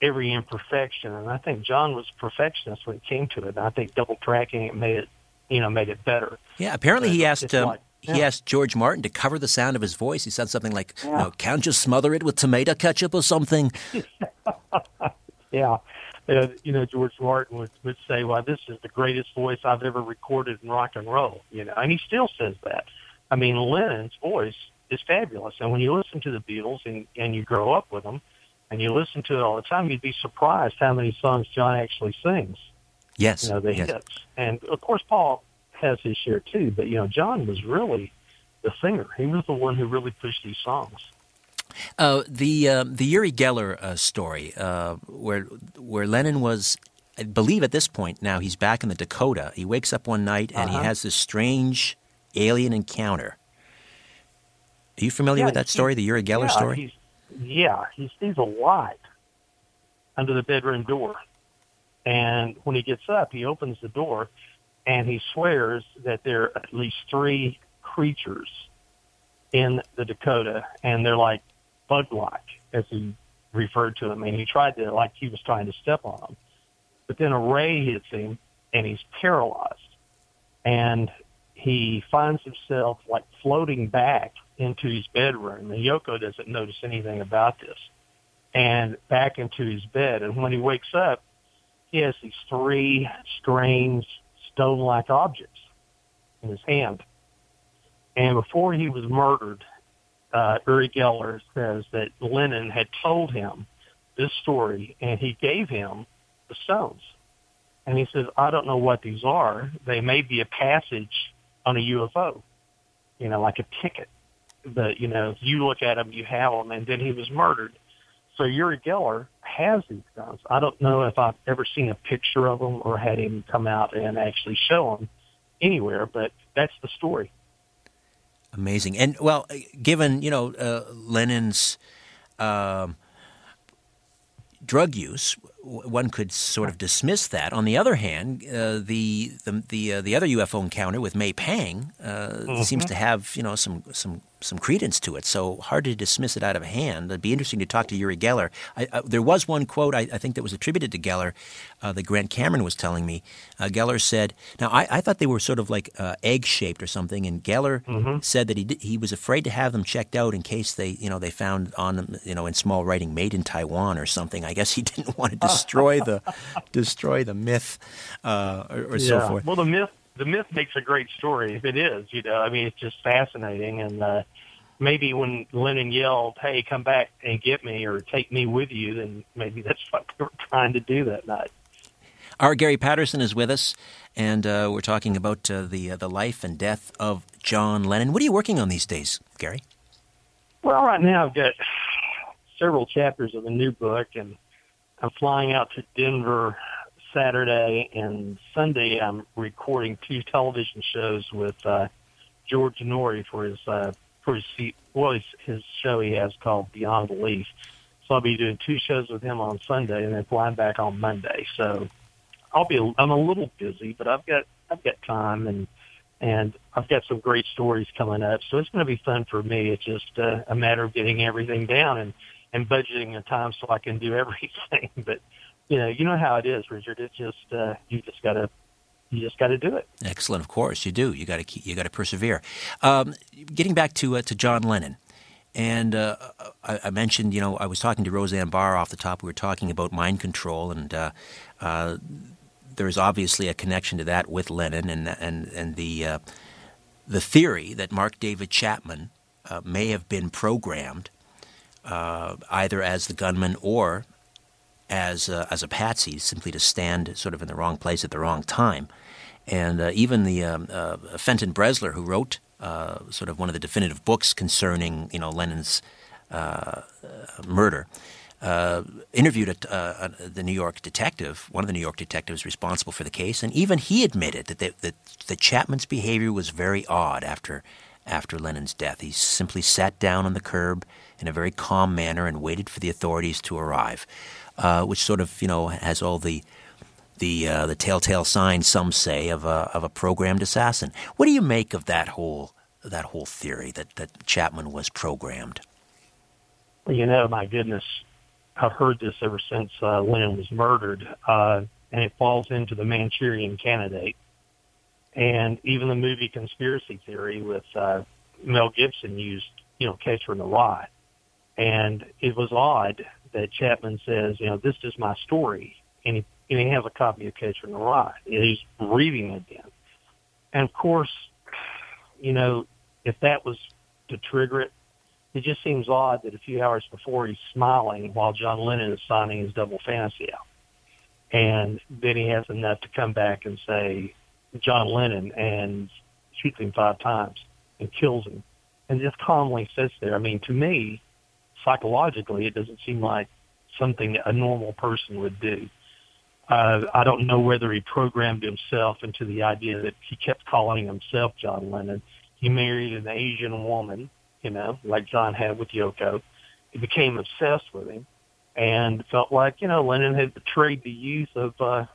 every imperfection. And I think John was a perfectionist when it came to it. And I think double tracking it made it, you know, made it better. Yeah, apparently he But asked it's um, like- he yeah. asked George Martin to cover the sound of his voice. He said something like, you Yeah. know, "Can't you smother it with tomato ketchup or something?" Yeah. Uh, you know, George Martin would, would say, well, this is the greatest voice I've ever recorded in rock and roll, you know, and he still says that. I mean, Lennon's voice is fabulous. And when you listen to the Beatles and, and you grow up with them and you listen to it all the time, you'd be surprised how many songs John actually sings, Yes, you know, the yes. hits. And of course, Paul has his share too, but you know, John was really the singer. He was the one who really pushed these songs. Uh, the uh, the Uri Geller uh, story, uh, where where Lennon was, I believe at this point now he's back in the Dakota. He wakes up one night and Uh-huh. he has this strange alien encounter. Are you familiar Yeah, with that story, the Uri Geller yeah, story? He's, yeah, he sees a light under the bedroom door. And when he gets up, he opens the door and he swears that there are at least three creatures in the Dakota and they're like bug-like, as he referred to them. And he tried to, like he was trying to step on them. But then a ray hits him and he's paralyzed. And he finds himself like floating back into his bedroom. And Yoko doesn't notice anything about this. And back into his bed. And when he wakes up, he has these three strange stone-like objects in his hand. And before he was murdered, uh, Uri Geller says that Lennon had told him this story and he gave him the stones. And he says, I don't know what these are. They may be a passage on a UFO, you know, like a ticket. But, you know, if you look at them, you have them. And then he was murdered. So Uri Geller has these guns. I don't know if I've ever seen a picture of them or had him come out and actually show them anywhere, but that's the story. Amazing. And well, given you know uh, Lennon's um, drug use, one could sort of dismiss that. On the other hand, uh, the the the, uh, the other UFO encounter with May Pang uh, seems to have you know some some some credence to it. So hard to dismiss it out of hand. It'd be interesting to talk to Uri Geller. I, I, there was one quote I, I think that was attributed to Geller uh, that Grant Cameron was telling me. Uh, Geller said, "Now I, I thought they were sort of like uh, egg shaped or something," and Geller said that he did, he was afraid to have them checked out in case they you know they found on them you know in small writing "Made in Taiwan" or something. I guess he didn't want to destroy the destroy the myth uh, or, or so forth. Well, the myth the myth makes a great story if it is. You know, I mean, it's just fascinating, and uh, maybe when Lennon yelled, "Hey, come back and get me," or "Take me with you," then maybe that's what they were trying to do that night. R. Gary Patterson is with us, and uh, we're talking about uh, the uh, the life and death of John Lennon. What are you working on these days, Gary? Well, right now I've got several chapters of a new book, and I'm flying out to Denver Saturday and Sunday. I'm recording two television shows with uh, George Noory for his uh, for his well his, his show he has called Beyond Belief. So I'll be doing two shows with him on Sunday, and then flying back on Monday. So I'll be I'm a little busy, but I've got I've got time and and I've got some great stories coming up. So it's going to be fun for me. It's just uh, a matter of getting everything down and and budgeting the time so I can do everything. but you know, you know how it is, Richard. It's just uh, you just got to you just got to do it. Excellent, of course you do. You got to keep, you got to persevere. Um, getting back to uh, to John Lennon, and uh, I, I mentioned you know I was talking to Roseanne Barr off the top. We were talking about mind control, and uh, uh, there is obviously a connection to that with Lennon, and and and the uh, the theory that Mark David Chapman uh, may have been programmed either as the gunman or as uh, as a patsy, simply to stand sort of in the wrong place at the wrong time. And uh, even the um, uh, Fenton Bresler, who wrote uh, sort of one of the definitive books concerning you know Lennon's uh, murder, uh, interviewed a, uh, the New York detective, one of the New York detectives responsible for the case, and even he admitted that they, that, that Chapman's behavior was very odd after after Lennon's death. He simply sat down on the curb in a very calm manner and waited for the authorities to arrive, uh, which sort of you know has all the the the telltale signs, some say, of a of a programmed assassin. What do you make of that whole that whole theory that, that Chapman was programmed? Well, you know, my goodness, I've heard this ever since uh, Lennon was murdered, uh, and it falls into the Manchurian Candidate, and even the movie Conspiracy Theory with uh, Mel Gibson used, you know, Catcher in the Rye, and it was odd that Chapman says, you know, this is my story, and he, and he has a copy of Catcher in the Rye, and he's reading it again, and of course, you know, if that was to trigger it, it just seems odd that a few hours before he's smiling while John Lennon is signing his double fantasy out. And then he has enough to come back and say John Lennon and shoots him five times and kills him and just calmly sits there. I mean, to me, psychologically, it doesn't seem like something a normal person would do. Uh, I don't know whether he programmed himself into the idea that he kept calling himself John Lennon. He married an Asian woman you know, like John had with Yoko. He became obsessed with him and felt like, you know, Lennon had betrayed the youth of, uh,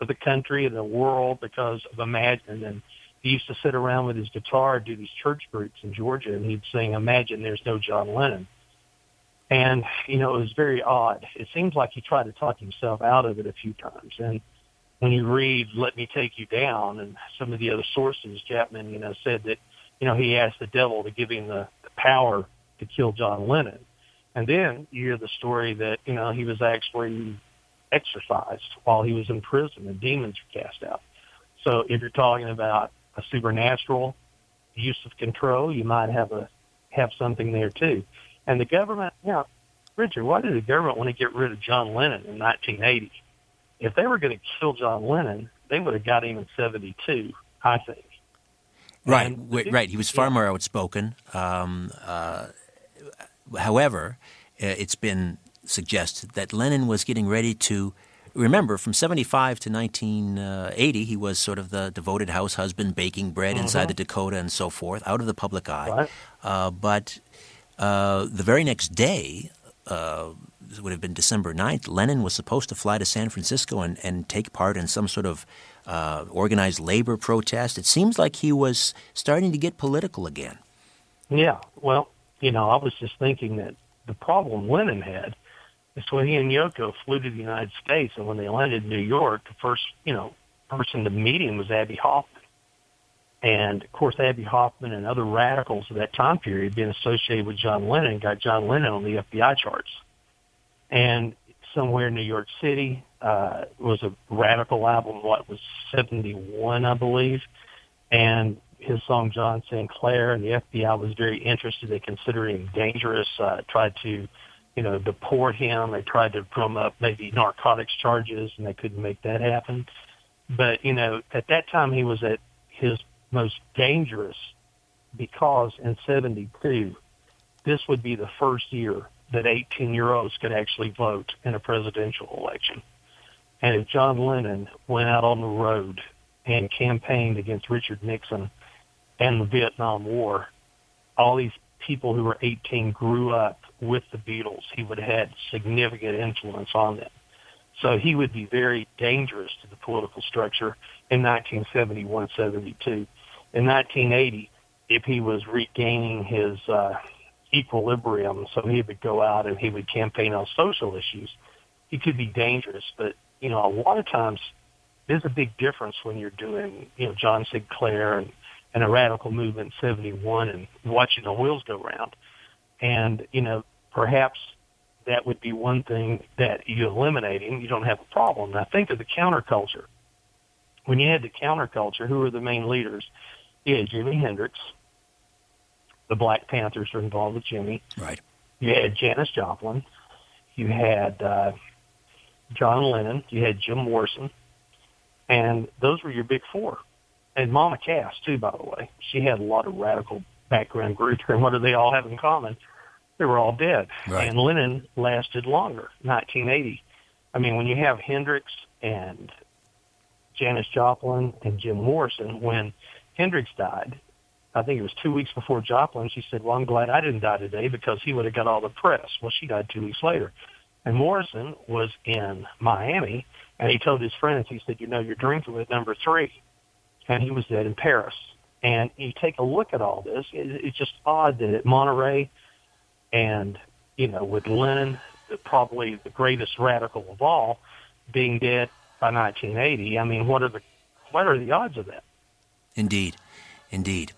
of the country and the world because of Imagine. And he used to sit around with his guitar, do these church groups in Georgia, and he'd sing Imagine There's No John Lennon. And, you know, it was very odd. It seems like he tried to talk himself out of it a few times. And when you read Let Me Take You Down and some of the other sources, Chapman, you know, said that, you know, he asked the devil to give him the, power to kill John Lennon. And then you hear the story that, you know, he was actually exorcised while he was in prison and demons were cast out. So if you're talking about a supernatural use of control, you might have a have something there too. And the government, you know, Richard, why did the government want to get rid of John Lennon in 1980? If they were going to kill John Lennon, they would have got him in 72, I think. Right, right. He was far yeah. more outspoken. Um, uh, however, it's been suggested that Lennon was getting ready to. Remember, from 75 to 1980, he was sort of the devoted house husband, baking bread mm-hmm. inside the Dakota and so forth, out of the public eye. Right. Uh, but uh, the very next day, uh, would have been December 9th, Lennon was supposed to fly to San Francisco and, and take part in some sort of uh, organized labor protest. It seems like he was starting to get political again. Yeah, well, you know, I was just thinking that the problem Lennon had is when he and Yoko flew to the United States, and when they landed in New York, the first, you know, person to meet him was Abbie Hoffman. And of course, Abbie Hoffman and other radicals of that time period being associated with John Lennon got John Lennon on the FBI charts. And somewhere in New York City, uh, was a radical album, what was 71, I believe. And his song John Sinclair and the FBI was very interested. They considered him dangerous, uh, tried to, you know, deport him. They tried to drum up maybe narcotics charges and they couldn't make that happen. But, you know, at that time he was at his most dangerous because in 72, this would be the first year that 18 year olds could actually vote in a presidential election. And if John Lennon went out on the road and campaigned against Richard Nixon and the Vietnam War, all these people who were 18 grew up with the Beatles. He would have had significant influence on them. So he would be very dangerous to the political structure in 1971-72. In 1980, if he was regaining his uh, equilibrium, so he would go out and he would campaign on social issues, he could be dangerous. But you know, a lot of times there's a big difference when you're doing, you know, John Sinclair and, and a radical movement in 71 and watching the wheels go round. And, you know, perhaps that would be one thing that you eliminate him, you don't have a problem. Now think of the counterculture. When you had the counterculture, who were the main leaders? You had Jimi Hendrix. The Black Panthers were involved with Jimi. Right. You had Janis Joplin. You had uh, John Lennon, you had Jim Morrison, and those were your big four. And Mama Cass too, by the way. She had a lot of radical background groups, and what do they all have in common? They were all dead. Right. And Lennon lasted longer, 1980. I mean, when you have Hendrix and Janis Joplin and Jim Morrison, when Hendrix died, I think it was two weeks before Joplin, she said, well, I'm glad I didn't die today because he would have got all the press. Well, she died two weeks later. And Morrison was in Miami, and he told his friends, he said, you know, you're drinking with number three. And he was dead in Paris. And you take a look at all this, it, it's just odd that at Monterey and, you know, with Lennon, probably the greatest radical of all, being dead by 1980, I mean, what are the, what are the odds of that? Indeed. Indeed.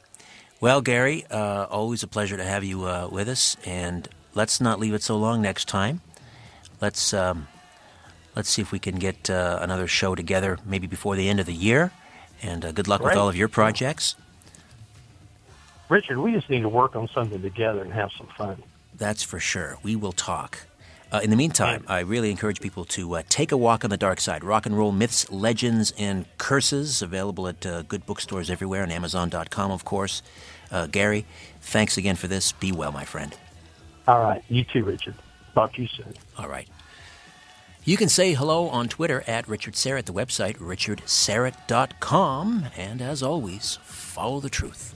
Well, Gary, uh, always a pleasure to have you uh, with us, and let's not leave it so long next time. Let's um, let's see if we can get uh, another show together, maybe before the end of the year. And uh, good luck with all of your projects. Richard, we just need to work on something together and have some fun. That's for sure. We will talk. Uh, in the meantime, I really encourage people to uh, take a walk on the dark side. Rock and roll myths, legends, and curses available at uh, good bookstores everywhere and Amazon.com, of course. Uh, Gary, thanks again for this. Be well, my friend. All right. You too, Richard. Talk to you soon. All right. You can say hello on Twitter at Richard Syrett, the website richardsyrett.com. And as always, follow the truth.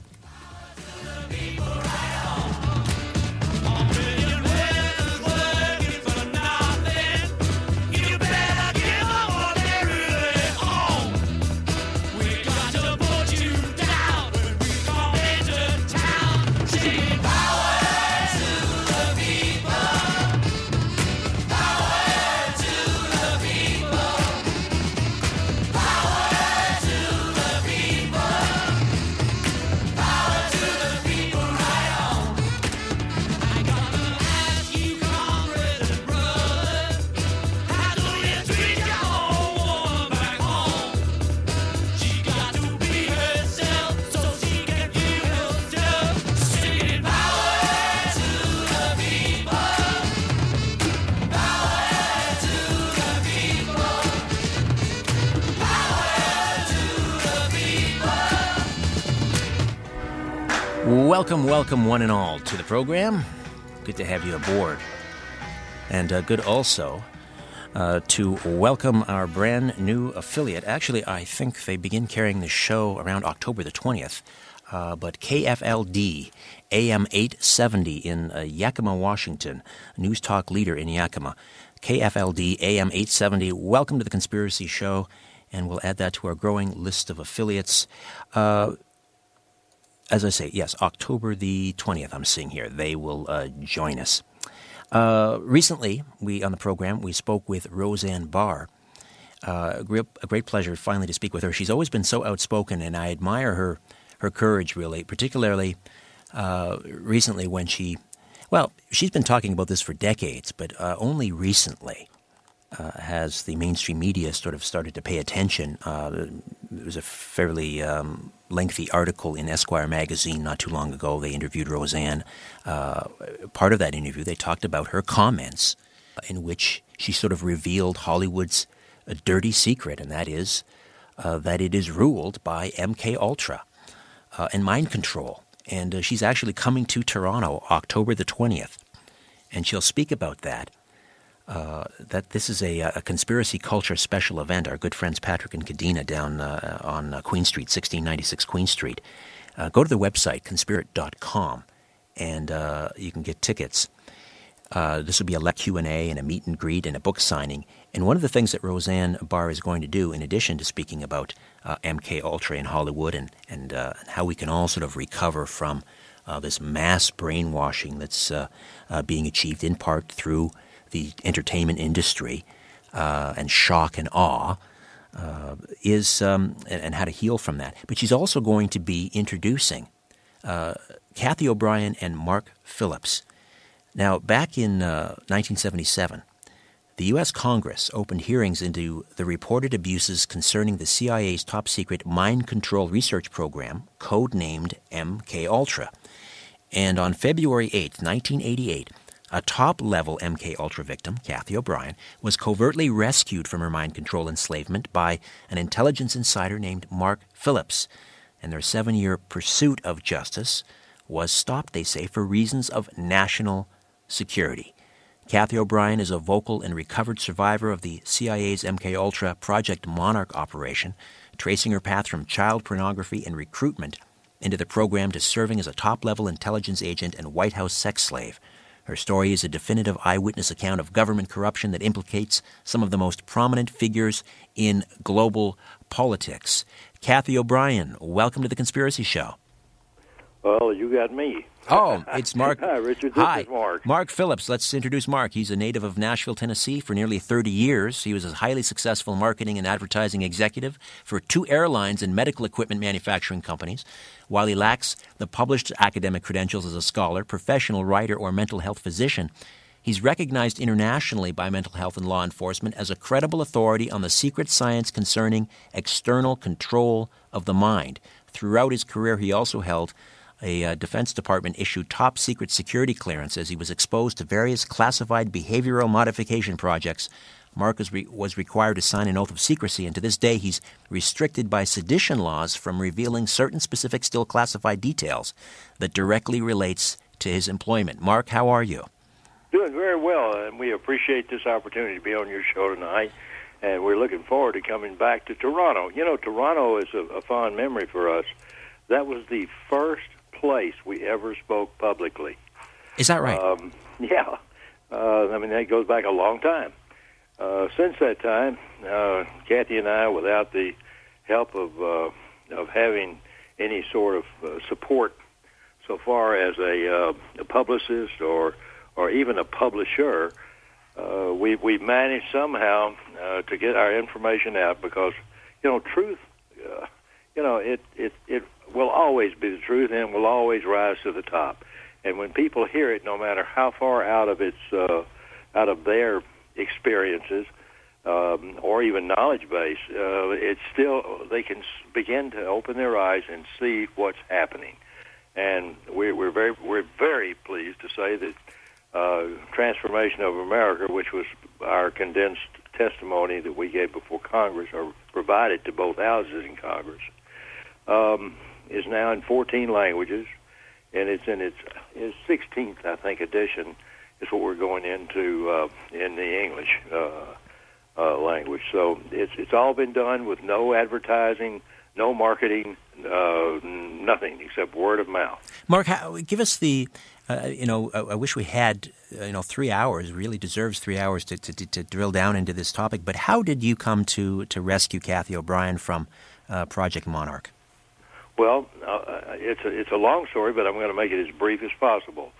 Welcome, welcome, one and all, to the program. Good to have you aboard. And uh, good also uh, to welcome our brand new affiliate. Actually, I think they begin carrying the show around October the 20th. Uh, but KFLD AM 870 in uh, Yakima, Washington, news talk leader in Yakima. KFLD AM 870, welcome to the Conspiracy Show, and we'll add that to our growing list of affiliates. Uh, as I say, yes, October the 20th, I'm seeing here. They will uh, join us. Uh, recently, we on the program, we spoke with Roseanne Barr. Uh, a, great, pleasure finally to speak with her. She's always been so outspoken, and I admire her, her courage, really, particularly uh, recently when she, well, she's been talking about this for decades, but uh, only recently uh, has the mainstream media sort of started to pay attention. There was a fairly um, lengthy article in Esquire magazine not too long ago. They interviewed Roseanne. Uh, part of that interview, they talked about her comments in which she sort of revealed Hollywood's uh, dirty secret, and that is uh, that it is ruled by MK Ultra uh, and mind control. And uh, she's actually coming to Toronto October the 20th, and she'll speak about that. Uh, that this is a, a, conspiracy culture special event. Our good friends Patrick and Kadena down uh, on uh, Queen Street, 1696 Queen Street. Uh, go to the website, conspirit.com, and uh, you can get tickets. Uh, this will be a Q&A and a meet and greet and a book signing. And one of the things that Roseanne Barr is going to do, in addition to speaking about MK Ultra in Hollywood and, and how we can all sort of recover from this mass brainwashing that's being achieved in part through the entertainment industry uh, and shock and awe uh, is um, and, and, how to heal from that. But she's also going to be introducing uh, Cathy O'Brien and Mark Phillips. Now, back in 1977, the U.S. Congress opened hearings into the reported abuses concerning the CIA's top secret mind control research program, codenamed MK Ultra. And on February 8, 1988, a top level MK Ultra victim, Cathy O'Brien, was covertly rescued from her mind control enslavement by an intelligence insider named Mark Phillips, and their seven year pursuit of justice was stopped, they say, for reasons of national security. Cathy O'Brien is a vocal and recovered survivor of the CIA's MK Ultra Project Monarch operation, tracing her path from child pornography and recruitment into the program to serving as a top level intelligence agent and White House sex slave. Her story is a definitive eyewitness account of government corruption that implicates some of the most prominent figures in global politics. Cathy O'Brien, welcome to the Conspiracy Show. Well, you got me. Oh, it's Mark. Hi, Richard. This Hi. is Mark. Mark Phillips. Let's introduce Mark. He's a native of Nashville, Tennessee for nearly 30 years. He was a highly successful marketing and advertising executive for two airlines and medical equipment manufacturing companies. While he lacks the published academic credentials as a scholar, professional writer, or mental health physician, He's recognized internationally by mental health and law enforcement as a credible authority on the secret science concerning external control of the mind. Throughout his career, he also held a uh, Defense Department issued top secret security clearance as he was exposed to various classified behavioral modification projects. Marcus re- was required to sign an oath of secrecy, and to this day he's restricted by sedition laws from revealing certain specific, still classified details that directly relates to his employment. Mark, how are you? Doing very well, and we appreciate this opportunity to be on your show tonight. And we're looking forward to coming back to Toronto. You know, Toronto is a, a fond memory for us. That was the first place we ever spoke publicly. Is that right? Um, yeah, uh, I mean that goes back a long time. Uh, since that time, uh, Cathy and I, without the help of uh, of having any sort of uh, support, so far as a, uh, a publicist or or even a publisher, uh, we we managed somehow uh, to get our information out because you know truth, uh, you know it it it will always be the truth and will always rise to the top. And when people hear it, no matter how far out of its uh, out of their experiences um, or even knowledge base, uh, it's still they can begin to open their eyes and see what's happening. And we're, we're very we're very pleased to say that uh, Trance-Formation of America, which was our condensed testimony that we gave before Congress or provided to both houses in Congress, um, is now in 14 languages, and it's in its, its 16th, I think, edition. Is what we're going into uh, in the English uh, uh, language. So it's it's all been done with no advertising, no marketing, uh, nothing except word of mouth. Mark, how, give us the. Uh, you know, I, I wish we had uh, you know three hours. Really deserves three hours to, to, to, drill down into this topic. But how did you come to to rescue Cathy O'Brien from Project Monarch? Well, uh, it's a, it's a long story, but I'm going to make it as brief as possible.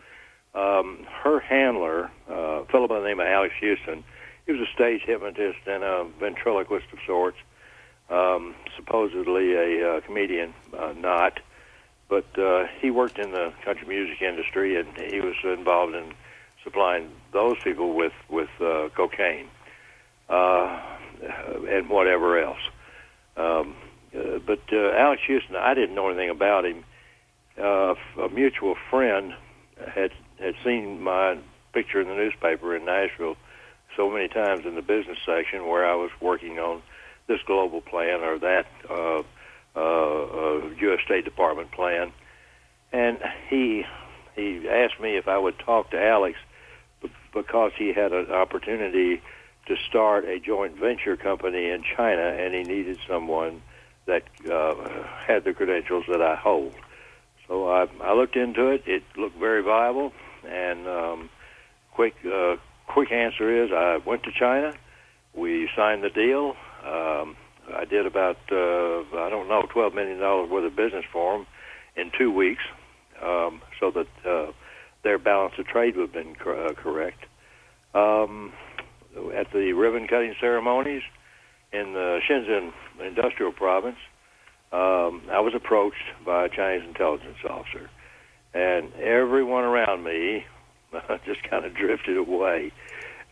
Um, her handler, uh, a fellow by the name of Alex Houston, he was a stage hypnotist and a ventriloquist of sorts, um, supposedly a uh, comedian, uh, not. But uh, he worked in the country music industry, and he was involved in supplying those people with with uh, cocaine uh, and whatever else. Um, uh, but uh, Alex Houston, I didn't know anything about him. Uh, a mutual friend had had seen my picture in the newspaper in Nashville so many times in the business section where I was working on this global plan or that uh, uh, uh, U.S. State Department plan, and he he asked me if I would talk to Alex b- because he had an opportunity to start a joint venture company in China, and he needed someone that uh, had the credentials that I hold. So I, I looked into it. It looked very viable, and um, quick uh, quick answer is I went to China. We signed the deal. Um, I did about uh, I don't know twelve million dollars worth of business for them in two weeks, um, so that uh, their balance of trade would have been cor- uh, correct. Um, at the ribbon cutting ceremonies in the Shenzhen industrial province, um, I was approached by a Chinese intelligence officer, and everyone around me just kind of drifted away.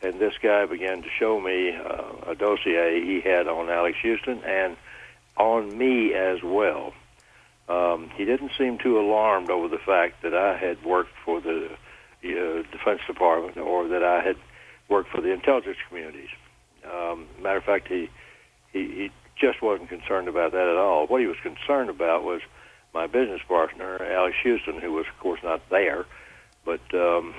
And this guy began to show me uh, a dossier he had on Alex Houston and on me as well. Um, he didn't seem too alarmed over the fact that I had worked for the uh, Defense Department or that I had worked for the intelligence communities. Um, matter of fact, he, he he just wasn't concerned about that at all. What he was concerned about was my business partner, Alex Houston, who was, of course, not there. But um,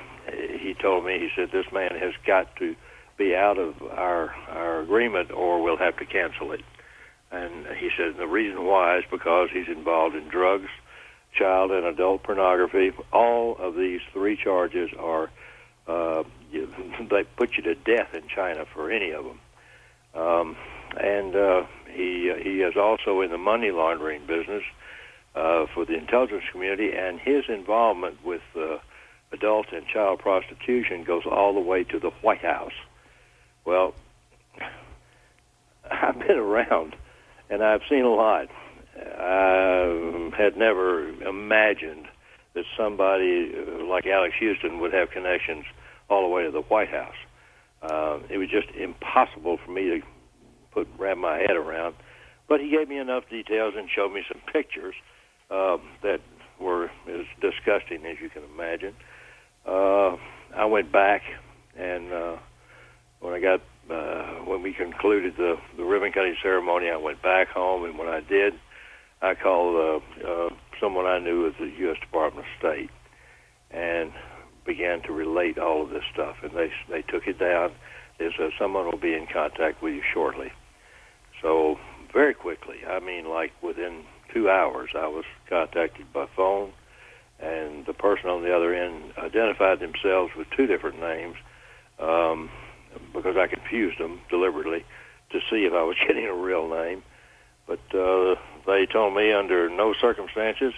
he told me, he said, this man has got to be out of our our agreement, or we'll have to cancel it. And he said the reason why is because he's involved in drugs, child and adult pornography. All of these three charges are uh, they put you to death in China for any of them. Um, and uh, he he is also in the money laundering business uh, for the intelligence community, and his involvement with uh, adult and child prostitution goes all the way to the White House. Well, I've been around, and I've seen a lot. I had never imagined that somebody uh, like Alex Houston would have connections all the way to the White House. Uh, it was just impossible for me to put wrap my head around. But he gave me enough details and showed me some pictures uh, that were as disgusting as you can imagine. Uh, I went back, and uh, when I got uh, when we concluded the the ribbon cutting ceremony, I went back home, and when I did, I called uh, uh, someone I knew at the U.S. Department of State, and began to relate all of this stuff, and they they took it down. They said someone will be in contact with you shortly. So very quickly, I mean, like within two hours, I was contacted by phone, and the person on the other end identified themselves with two different names um, because I confused them deliberately to see if I was getting a real name. But uh, they told me under no circumstances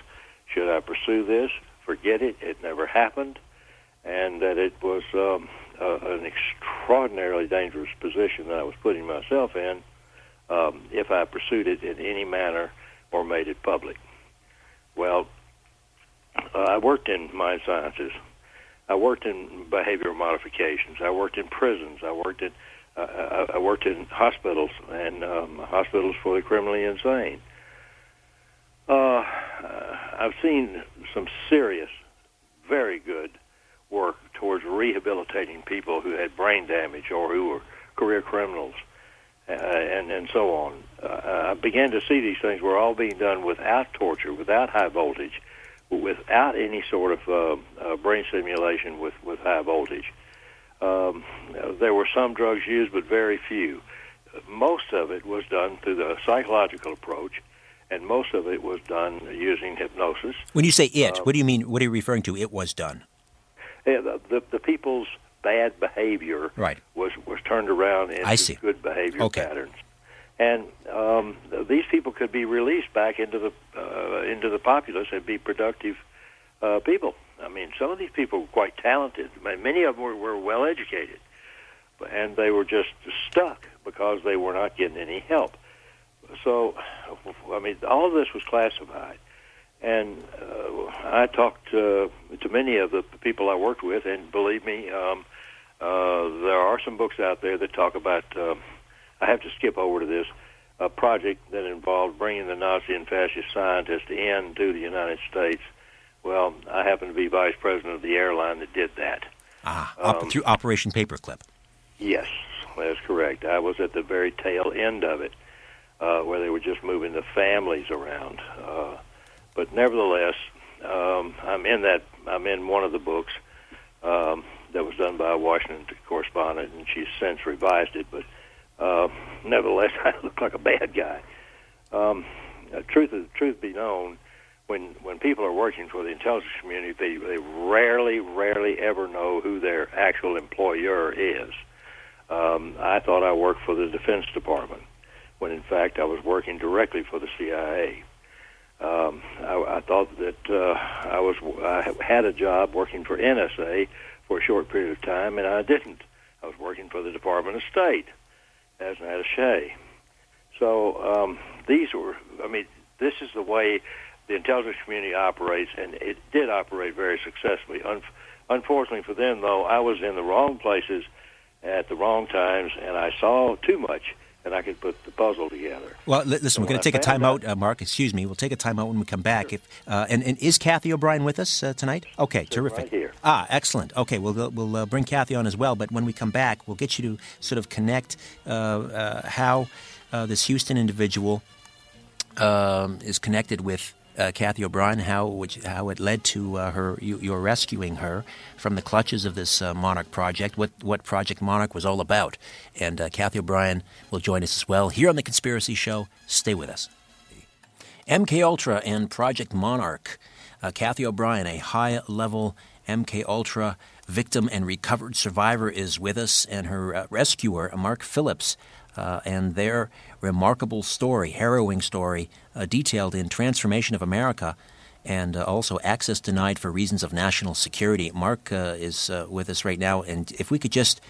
should I pursue this. Forget it. It never happened, and that it was um, uh, an extraordinarily dangerous position that I was putting myself in um, if I pursued it in any manner or made it public. Well, uh, I worked in mind sciences. I worked in behavioral modifications. I worked in prisons. I worked in uh, I worked in hospitals and um, hospitals for the criminally insane. Uh, I've seen some serious, very good work towards rehabilitating people who had brain damage or who were career criminals uh, and and so on. Uh, I began to see these things were all being done without torture, without high voltage, without any sort of uh, uh, brain stimulation with with high voltage. Um, there were some drugs used, but very few. Most of it was done through the psychological approach, and most of it was done using hypnosis. When you say it, what do you mean? What are you referring to? It was done. Yeah, the, the, the people's bad behavior Right. was was turned around into I see. good behavior Okay. patterns, and um, these people could be released back into the uh, into the populace and be productive uh, people. I mean, some of these people were quite talented. Many of them were, were well educated, and they were just stuck because they were not getting any help. So, I mean, all of this was classified. And uh, I talked uh, to many of the people I worked with, and believe me, um, uh, there are some books out there that talk about. Um, I have to skip over to this a project that involved bringing the Nazi and fascist scientists in to the United States. Well, I happen to be vice president of the airline that did that. Ah, Um, through Operation Paperclip. Yes, that's correct. I was at the very tail end of it, uh, where they were just moving the families around. Uh, but nevertheless, um, I'm in that. I'm in one of the books um, that was done by a Washington correspondent, and she's since revised it. But uh, nevertheless, I look like a bad guy. Um, uh, truth, truth be known, when when people are working for the intelligence community, they they rarely, rarely ever know who their actual employer is. Um, I thought I worked for the Defense Department, when in fact I was working directly for the CIA. Um, I, I thought that uh, I was I had a job working for NSA for a short period of time, and I didn't. I was working for the Department of State as an attaché. So um, these were, I mean, this is the way the intelligence community operates, and it did operate very successfully. Un- unfortunately for them, though, I was in the wrong places at the wrong times, and I saw too much, and I could put the puzzle together. Well, li- listen, we're going to take a time out, uh, Mark. Excuse me. We'll take a time out when we come back. If uh, and, and is Cathy O'Brien with us uh, tonight? Okay, terrific. right here. Ah, excellent. Okay, we'll we'll uh, bring Cathy on as well. But when we come back, we'll get you to sort of connect uh, uh, how uh, this Houston individual um, is connected with uh, Cathy O'Brien, how which, how it led to uh, her you, your rescuing her from the clutches of this uh, Monarch project, what what Project Monarch was all about, and uh, Cathy O'Brien will join us as well here on the Conspiracy Show. Stay with us. MK Ultra and Project Monarch. Uh, Cathy O'Brien, a high-level MK Ultra victim and recovered survivor, is with us, and her uh, rescuer, Mark Phillips, uh, and their remarkable story, harrowing story, uh, detailed in Trance-Formation of America, and uh, also access denied for reasons of national security. Mark uh, is uh, with us right now, and if we could just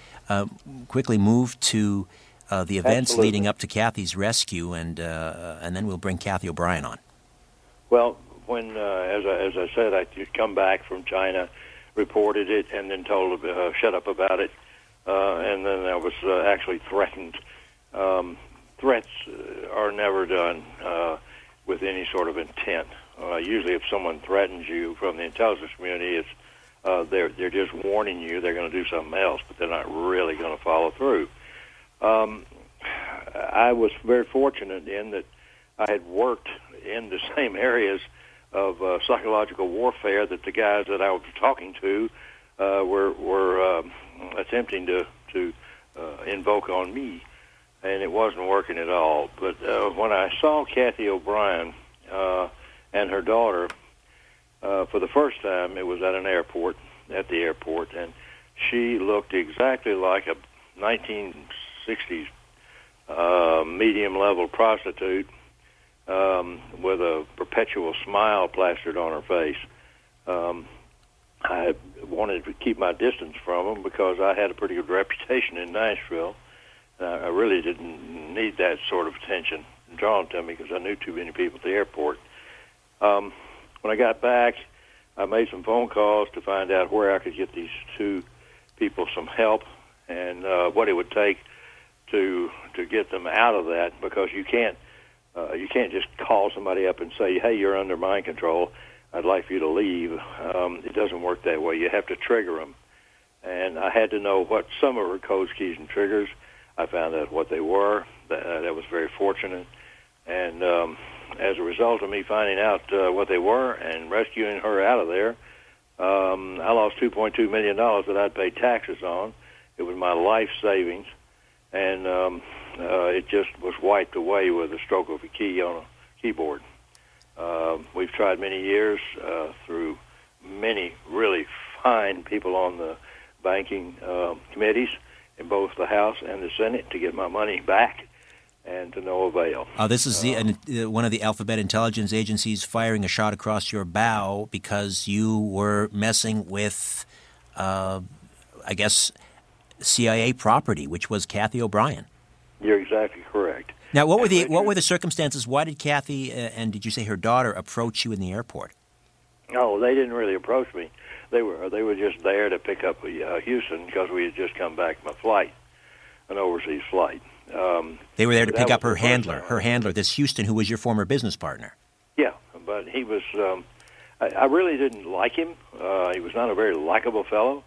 quickly move to the events Absolutely. leading up to Cathy's rescue, and and then we'll bring Cathy O'Brien on. Well, when uh, as I, as I said, I would come back from China, reported it, and then told uh, shut up about it, uh, and then I was uh, actually threatened. Um, threats uh, are never done uh, with any sort of intent. Uh, usually, if someone threatens you from the intelligence community, it's uh, they're they're just warning you they're going to do something else, but they're not really going to follow through. Um, I was very fortunate in that I had worked in the same areas of uh, psychological warfare that the guys that I was talking to uh, were were um, attempting to to uh, invoke on me, and it wasn't working at all. But uh, when I saw Cathy O'Brien uh, and her daughter uh, for the first time, it was at an airport at the airport, and she looked exactly like a 1960s uh, medium level prostitute um, with a perpetual smile plastered on her face. Um, I wanted to keep my distance from them because I had a pretty good reputation in Nashville. I really didn't need that sort of attention drawn to me because I knew too many people at the airport. Um, when I got back, I made some phone calls to find out where I could get these two people some help and uh, what it would take to to get them out of that because you can't uh, you can't just call somebody up and say, "Hey, you're under mind control. I'd like for you to leave." Um, it doesn't work that way. You have to trigger them, and I had to know what some of her codes, keys, and triggers. I found out what they were. That, uh, that was very fortunate, and um, as a result of me finding out uh, what they were and rescuing her out of there, um, I lost 2.2 million dollars that I'd paid taxes on. It was my life savings, and um, uh, it just was wiped away with a stroke of a key on a keyboard. Uh, we've tried many years uh, through many really fine people on the banking uh, committees in both the House and the Senate to get my money back, and to no avail. Uh, this is the, uh, one of the alphabet intelligence agencies firing a shot across your bow because you were messing with, uh, I guess, CIA property, which was Cathy O'Brien. You're exactly correct. Now, what were the what were the circumstances? Why did Cathy uh, and did you say her daughter approach you in the airport? No, they didn't really approach me. They were they were just there to pick up uh, Houston because we had just come back from a flight, an overseas flight. Um, They were there to pick up her handler, her handler, this Houston, who was your former business partner. yeah, but he was. Um, I, I really didn't like him. Uh, he was not a very likable fellow,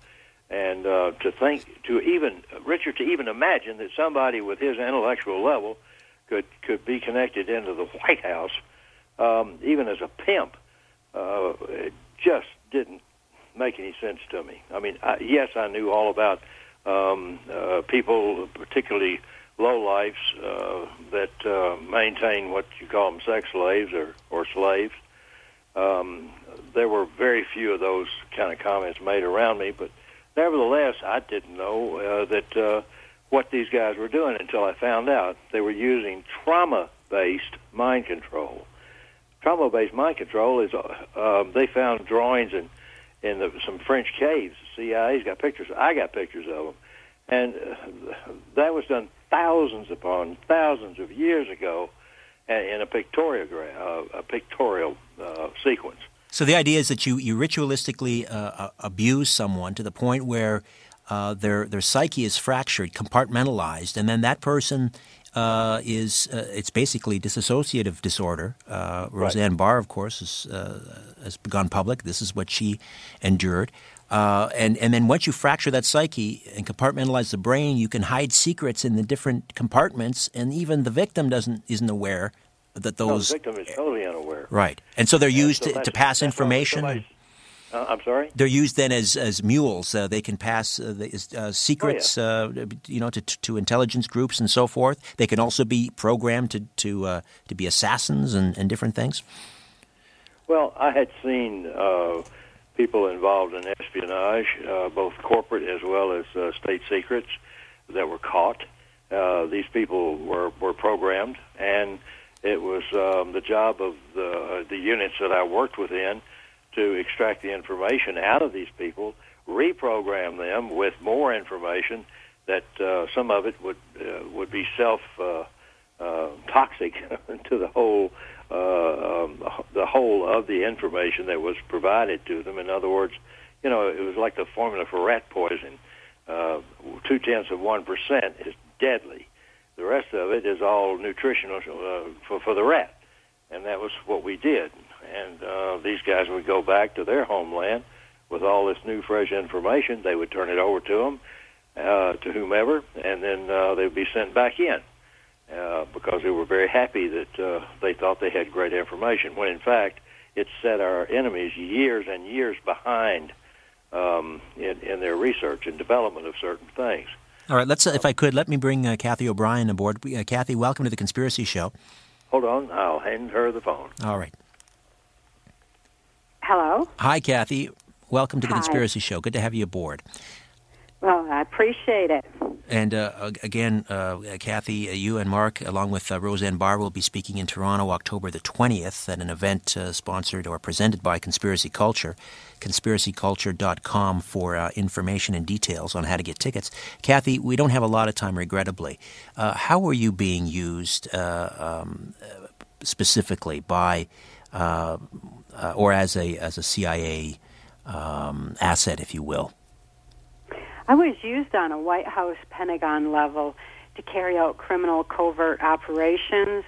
and uh, to think to even Richard to even imagine that somebody with his intellectual level could could be connected into the White House, um, even as a pimp, uh, it just didn't make any sense to me. I mean, I, yes, I knew all about um, uh, people, particularly lowlifes, uh, that uh, maintain what you call them sex slaves or, or slaves. Um, there were very few of those kind of comments made around me, but nevertheless, I didn't know uh, that uh, what these guys were doing until I found out they were using trauma-based mind control. Trauma-based mind control is uh, um, they found drawings in in the, some French caves. CIA's got pictures. I got pictures of them, and uh, that was done thousands upon thousands of years ago in a pictoreogram, uh, a pictorial uh, sequence. So the idea is that you, you ritualistically uh, uh, abuse someone to the point where uh, their their psyche is fractured, compartmentalized, and then that person uh, is uh, it's basically dissociative disorder. Uh, Roseanne Barr, of course, is, uh, has gone public. This is what she endured. Uh, and and then once you fracture that psyche and compartmentalize the brain, you can hide secrets in the different compartments, and even the victim doesn't isn't aware that No, those the victim is totally unaware. right. And so they're used So to, to pass information. Uh, I'm sorry. They're used then as as mules. Uh, they can pass uh, the, uh, secrets, Oh, uh, you know, to, to intelligence groups and so forth. They can also be programmed to to uh, to be assassins and, and different things. Well, I had seen uh, people involved in espionage, uh, both corporate as well as uh, state secrets that were caught. Uh, these people were, were programmed, and it was um, the job of the, the units that I worked within to extract the information out of these people, reprogram them with more information that uh, some of it would uh, would be self uh, uh, toxic to the whole uh, um, the whole of the information that was provided to them. In other words, you know, it was like the formula for rat poison. Uh, two tenths of one percent is deadly. The rest of it is all nutritional uh, for for the rat, and that was what we did. And uh, these guys would go back to their homeland with all this new, fresh information. They would turn it over to them, uh, to whomever, and then uh, they'd be sent back in uh, because they were very happy that uh, they thought they had great information. When in fact, it set our enemies years and years behind um, in, in their research and development of certain things. All right, let's. Uh, if I could, let me bring uh, Cathy O'Brien aboard. Uh, Cathy, welcome to the Conspiracy Show. Hold on, I'll hand her the phone. All right. Hello. Hi, Cathy. Welcome to the Hi. Conspiracy Show. Good to have you aboard. Well, I appreciate it. And uh, again, uh, Cathy, uh, you and Mark, along with uh, Roseanne Barr, will be speaking in Toronto October the 20th at an event uh, sponsored or presented by Conspiracy Culture. ConspiracyCulture.com for uh, information and details on how to get tickets. Cathy, we don't have a lot of time, regrettably. Uh, how are you being used uh, um, specifically by uh, or as a as a CIA um, asset, if you will? I was used on a White House Pentagon level to carry out criminal covert operations,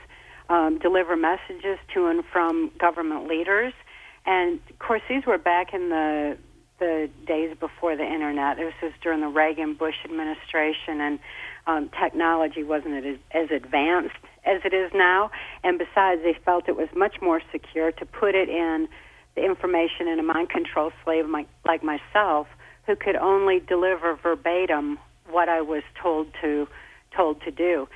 um, deliver messages to and from government leaders, and of course these were back in the the days before the internet. This was during the Reagan Bush administration, and um, technology wasn't as, as advanced as it is now. And besides, they felt it was much more secure to put it in the information in a mind control slave my, like myself, who could only deliver verbatim what I was told to told to do.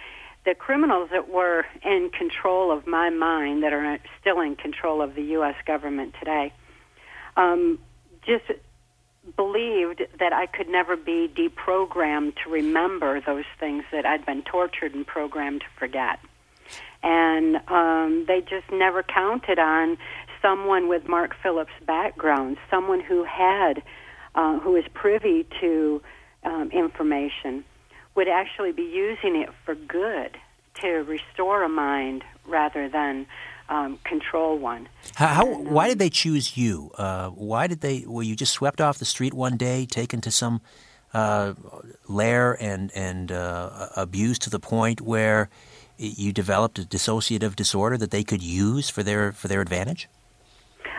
The criminals that were in control of my mind, that are still in control of the U.S. government today, um, just believed that I could never be deprogrammed to remember those things that I'd been tortured and programmed to forget. And um, they just never counted on someone with Mark Phillips' background, someone who had, uh, who was privy to um, information, would actually be using it for good to restore a mind rather than um, control one. How, how, why did they choose you? Uh, why did they? Were you just swept off the street one day, taken to some uh, lair and and uh, abused to the point where you developed a dissociative disorder that they could use for their for their advantage?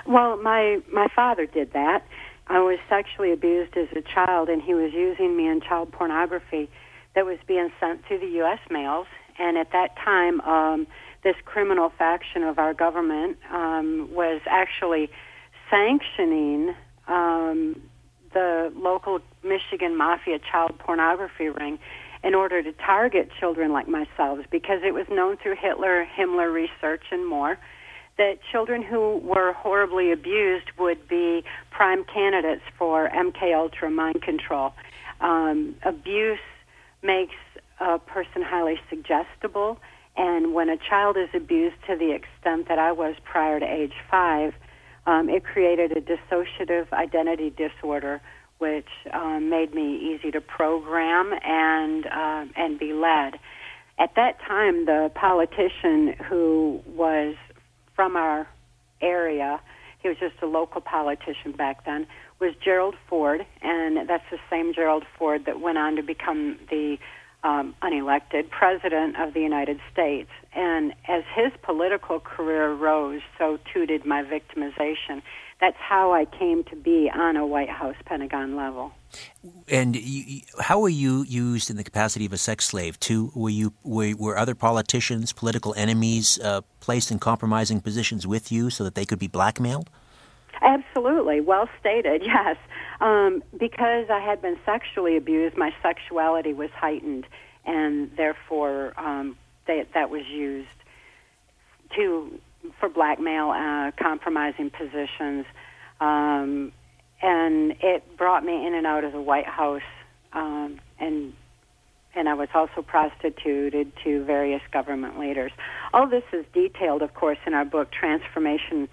Well, my my father did that. I was sexually abused as a child, and he was using me in child pornography that was being sent through the U.S. mails. And at that time, um, this criminal faction of our government um, was actually sanctioning um, the local Michigan mafia child pornography ring in order to target children like myself because it was known through Hitler, Himmler research, and more that children who were horribly abused would be prime candidates for MK Ultra mind control. Um, abuse makes a person highly suggestible, and when a child is abused to the extent that I was prior to age five, um, it created a dissociative identity disorder, which um, made me easy to program and uh, and be led. At that time, the politician who was from our area, he was just a local politician back then, was Gerald Ford, and that's the same Gerald Ford that went on to become the um, unelected president of the United States. And as his political career rose, so too did my victimization. That's how I came to be on a White House Pentagon level. And you, how were you used in the capacity of a sex slave? Too were you were, were other politicians, political enemies, uh, placed in compromising positions with you so that they could be blackmailed? Absolutely, well stated. Yes, um, because I had been sexually abused, my sexuality was heightened, and therefore um, they, that was used to for blackmail, uh, compromising positions, um, and it brought me in and out of the White House, um, and and I was also prostituted to various government leaders. All this is detailed, of course, in our book Trance-Formation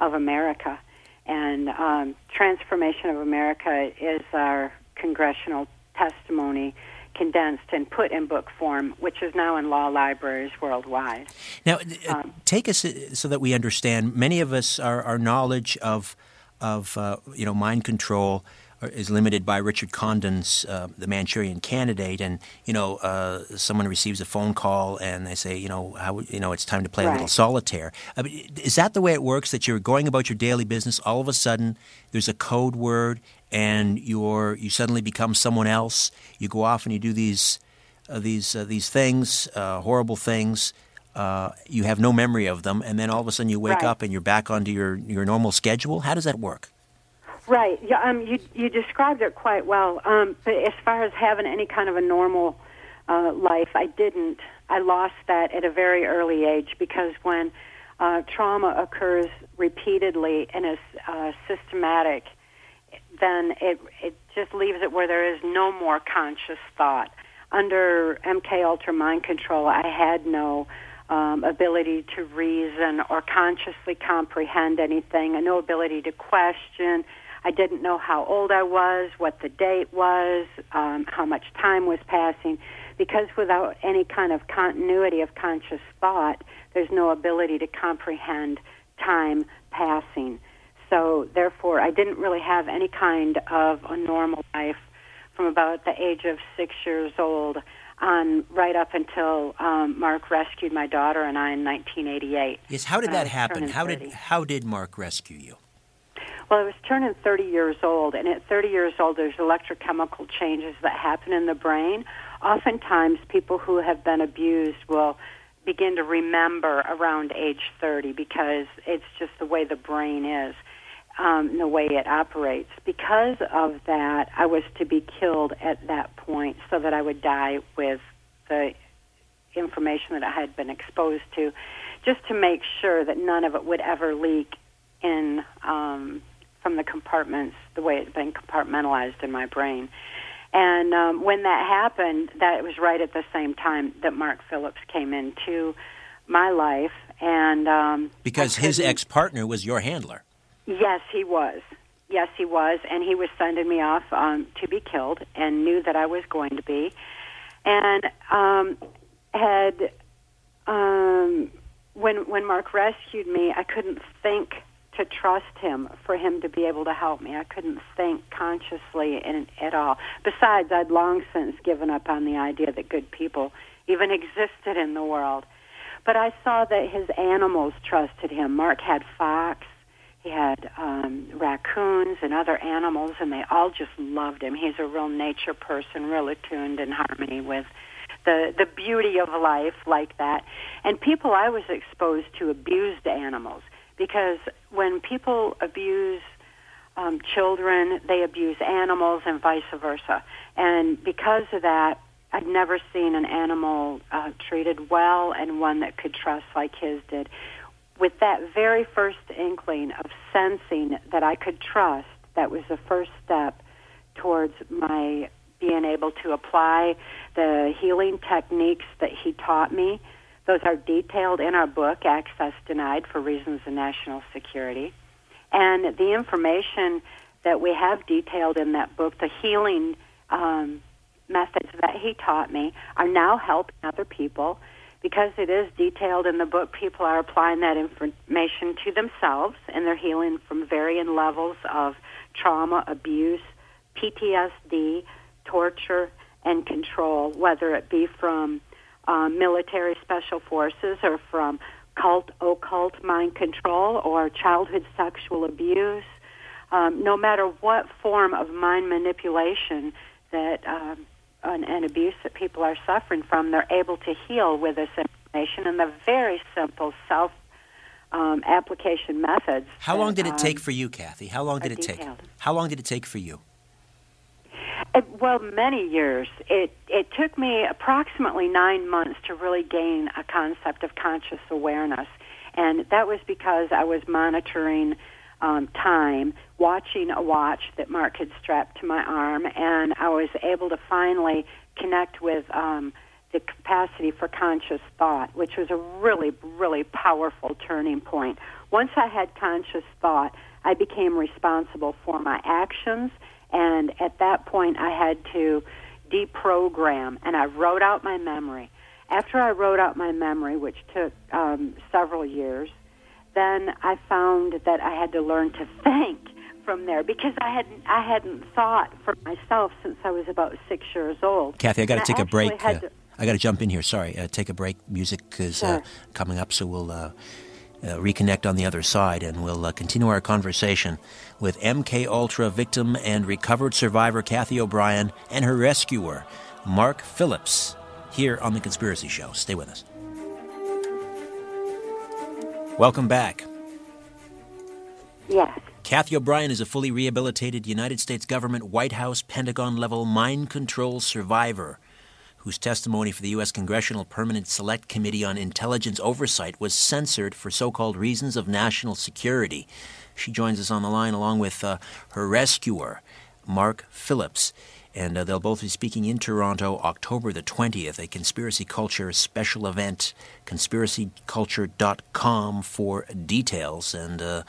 of America, and um, Trance-Formation of America is our congressional testimony condensed and put in book form, which is now in law libraries worldwide. Now, uh, take us uh, so that we understand. Many of us, our, our knowledge of of uh, you know mind control is limited by Richard Condon's uh, The Manchurian Candidate, and you know uh, someone receives a phone call and they say, you know, how you know it's time to play Right. a little solitaire. I mean, is that the way it works? That you're going about your daily business, all of a sudden there's a code word, and you're you suddenly become someone else. You go off and you do these uh, these uh, these things, uh, horrible things. Uh, you have no memory of them, and then all of a sudden you wake Right. up and you're back onto your your normal schedule. How does that work? Right. Yeah. Um. You you described it quite well. Um. But as far as having any kind of a normal uh, life, I didn't. I lost that at a very early age because when uh, trauma occurs repeatedly and is uh, systematic, then it it just leaves it where there is no more conscious thought. Under MK Ultra mind control, I had no um, ability to reason or consciously comprehend anything, no ability to question. I didn't know how old I was, what the date was, um, how much time was passing, because without any kind of continuity of conscious thought, there's no ability to comprehend time passing. So, therefore, I didn't really have any kind of a normal life from about the age of six years old on right up until um, Mark rescued my daughter and I in 1988. Yes. How did that happen? turning How did how did Mark rescue you? Well, I was turning 30 years old, and at 30 years old, there's electrochemical changes that happen in the brain. Oftentimes, people who have been abused will begin to remember around age 30 because it's just the way the brain is, um, the way it operates. Because of that, I was to be killed at that point so that I would die with the information that I had been exposed to, just to make sure that none of it would ever leak in um, from the compartments the way it had been compartmentalized in my brain. And um, when that happened, that was right at the same time that Mark Phillips came into my life, and um, Because his ex partner was your handler. Yes, he was. Yes, he was, and he was sending me off um, to be killed, and knew that I was going to be, and um, had um, when when Mark rescued me, I couldn't think to trust him for him to be able to help me. I couldn't think consciously in, at all. Besides, I'd long since given up on the idea that good people even existed in the world. But I saw that his animals trusted him. Mark had fox, he had um, raccoons and other animals, and they all just loved him. He's a real nature person, real attuned in harmony with the the beauty of life like that. And people I was exposed to abused animals because when people abuse um, children, they abuse animals, and vice versa. And because of that, I'd never seen an animal uh, treated well and one that could trust like his did. With that very first inkling of sensing that I could trust, that was the first step towards my being able to apply the healing techniques that he taught me. Those are detailed in our book, Access Denied for Reasons of National Security. And the information that we have detailed in that book, the healing um, methods that he taught me, are now helping other people. Because it is detailed in the book, people are applying that information to themselves, and they're healing from varying levels of trauma, abuse, PTSD, torture, and control, whether it be from um, military special forces or from cult, occult mind control or childhood sexual abuse. Um, no matter what form of mind manipulation that um, and, and abuse that people are suffering from, they're able to heal with this information and the very simple self um, application methods. How long did it take um, for you, Cathy? How long did it take? detailed. How long did it take for you? Well, many years. It it took me approximately nine months to really gain a concept of conscious awareness, and that was because I was monitoring um, time watching a watch that Mark had strapped to my arm, and I was able to finally connect with um, the capacity for conscious thought, which was a really, really powerful turning point. Once I had conscious thought, I became responsible for my actions, and at that point, I had to deprogram, and I wrote out my memory. After I wrote out my memory, which took um, several years, then I found that I had to learn to think from there because I hadn't I hadn't thought for myself since I was about six years old. Cathy, I got to take a break. uh, to- I got to jump in here. Sorry, uh, take a break. Music is uh, coming up, so we'll uh, reconnect on the other side, and we'll uh, continue our conversation with MK Ultra victim and recovered survivor Cathy O'Brien and her rescuer Mark Phillips here on the Conspiracy Show. Stay with us. Welcome back. Yes. Cathy O'Brien is a fully rehabilitated United States government White House Pentagon level mind control survivor whose testimony for the U.S. Congressional Permanent Select Committee on Intelligence Oversight was censored for so called reasons of national security. She joins us on the line along with uh, her rescuer, Mark Phillips. And uh, they'll both be speaking in Toronto October the 20th, a conspiracy culture special event, conspiracyculture.com for details. And uh,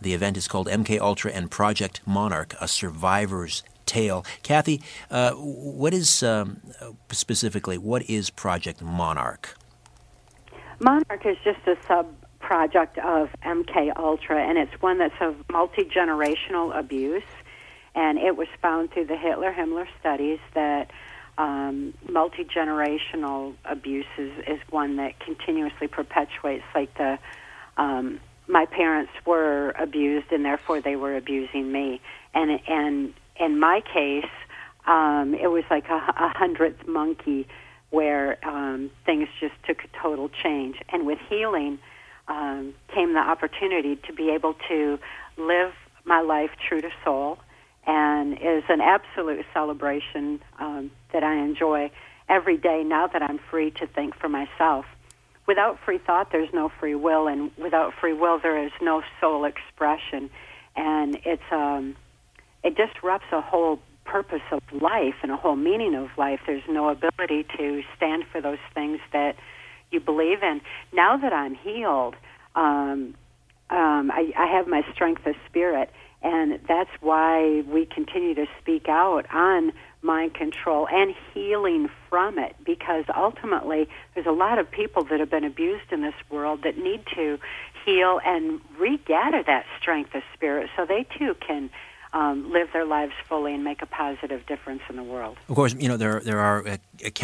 the event is called MK Ultra and Project Monarch: A Survivor's Tale. Cathy, uh, what is um, specifically what is Project Monarch? Monarch is just a sub project of MK Ultra, and it's one that's of multi generational abuse. And it was found through the Hitler Himmler studies that um, multi generational abuse is, is one that continuously perpetuates, like the um, my parents were abused, and therefore they were abusing me. And and in my case, um, it was like a, a hundredth monkey where um, things just took a total change. And with healing um, came the opportunity to be able to live my life true to soul, and is an absolute celebration um, that I enjoy every day now that I'm free to think for myself. Without free thought, there's no free will, and without free will, there is no soul expression. And it's um, it disrupts a whole purpose of life and a whole meaning of life. There's no ability to stand for those things that you believe in. Now that I'm healed, um, um, I, I have my strength of spirit, and that's why we continue to speak out on mind control and healing from it because ultimately there's a lot of people that have been abused in this world that need to heal and regather that strength of spirit so they too can um, live their lives fully and make a positive difference in the world. Of course, you know there there are uh,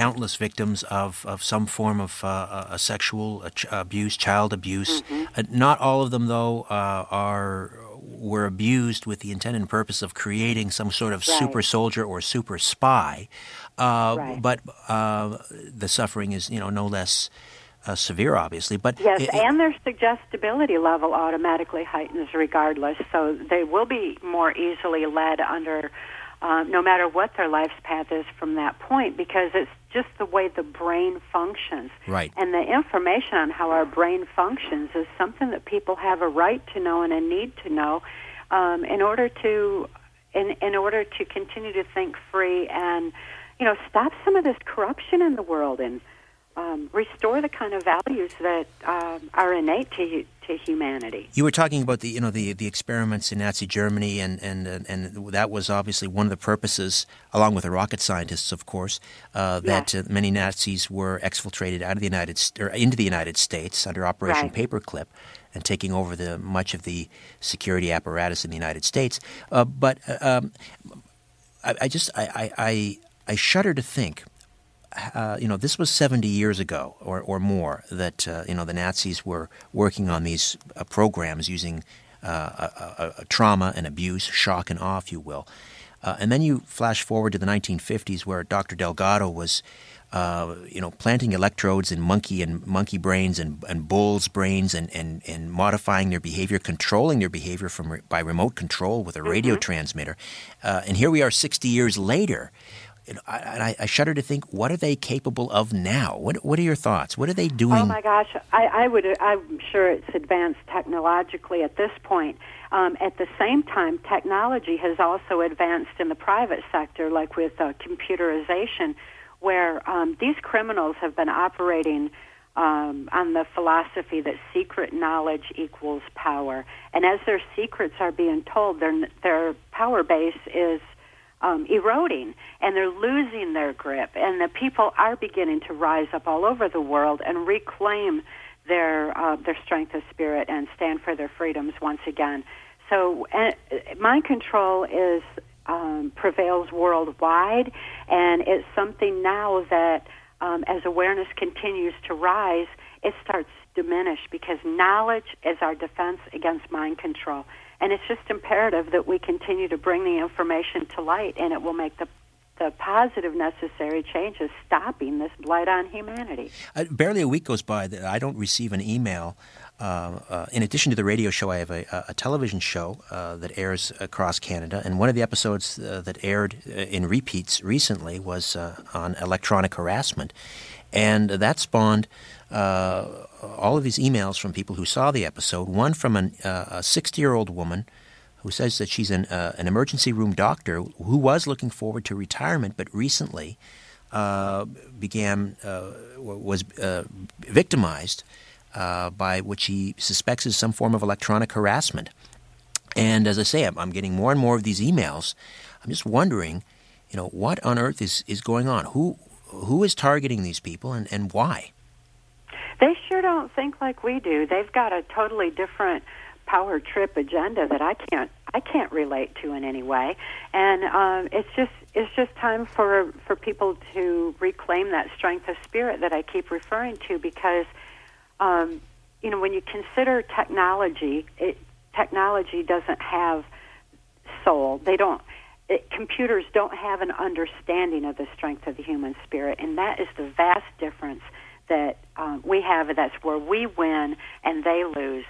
countless victims of, of some form of uh, a sexual abuse, child abuse. Uh, not all of them, though, uh, are were abused with the intent and purpose of creating some sort of Right. super soldier or super spy. Uh, Right. But uh, the suffering is, you know, no less uh, severe, obviously. But Yes, it- and their suggestibility level automatically heightens regardless, so they will be more easily led under, uh, no matter what their life's path is from that point, because it's just the way the brain functions. Right. And the information on how our brain functions is something that people have a right to know and a need to know um, in order to in in order to continue to think free and you know stop some of this corruption in the world and um, restore the kind of values that um, are innate to to humanity. You were talking about the you know the the experiments in Nazi Germany, and and and and that was obviously one of the purposes, along with the rocket scientists, of course, uh, that uh, many Nazis were exfiltrated out of the United St- or into the United States under Operation Right. Paperclip, and taking over the much of the security apparatus in the United States. Uh, but uh, um, I, I just I I I shudder to think uh, you know, this was 70 years ago or, or more that, uh, you know, the Nazis were working on these uh, programs using uh, a, a, trauma and abuse, shock and awe, if you will. Uh, and then you flash forward to the 1950s where Dr. Delgado was, uh, you know, planting electrodes in monkey and monkey brains and, and bulls' brains and, and, and modifying their behavior, controlling their behavior from re- by remote control with a radio transmitter. Uh, and here we are 60 years later you know, I, and I, I shudder to think, what are they capable of now? What What are your thoughts? What are they doing? Oh my gosh, I, I would. I'm sure it's advanced technologically at this point. Um, at the same time, technology has also advanced in the private sector, like with uh, computerization, where um, these criminals have been operating um, on the philosophy that secret knowledge equals power. And as their secrets are being told, their their power base is um, eroding, and they're losing their grip. And the people are beginning to rise up all over the world and reclaim their uh, their strength of spirit and stand for their freedoms once again. So, uh, mind control is um, prevails worldwide, and it's something now that um, as awareness continues to rise, it starts diminish because knowledge is our defense against mind control. And it's just imperative that we continue to bring the information to light, and it will make the the positive necessary changes stopping this blight on humanity. Uh, barely a week goes by that I don't receive an email. Uh, uh, in addition to the radio show, I have a, a television show uh, that airs across Canada, and one of the episodes uh, that aired uh, in repeats recently was on electronic harassment, and that spawned all of these emails from people who saw the episode. One from an, a 60 year old woman who says that she's an, uh, an emergency room doctor who was looking forward to retirement, but recently uh, began uh, was uh, victimized uh, by what she suspects is some form of electronic harassment. And as I say, I'm, I'm, getting more and more of these emails. I'm just wondering, you know, what on earth is, is going on? Who who is targeting these people and, and why? They sure don't think like we do. They've got a totally different power trip agenda that I can't I can't relate to in any way, and um, it's just it's just time for for people to reclaim that strength of spirit that I keep referring to because um, you know when you consider technology, it, technology doesn't have soul. They don't. It, computers don't have an understanding of the strength of the human spirit, and that is the vast difference that um, we have. That's where we win and they lose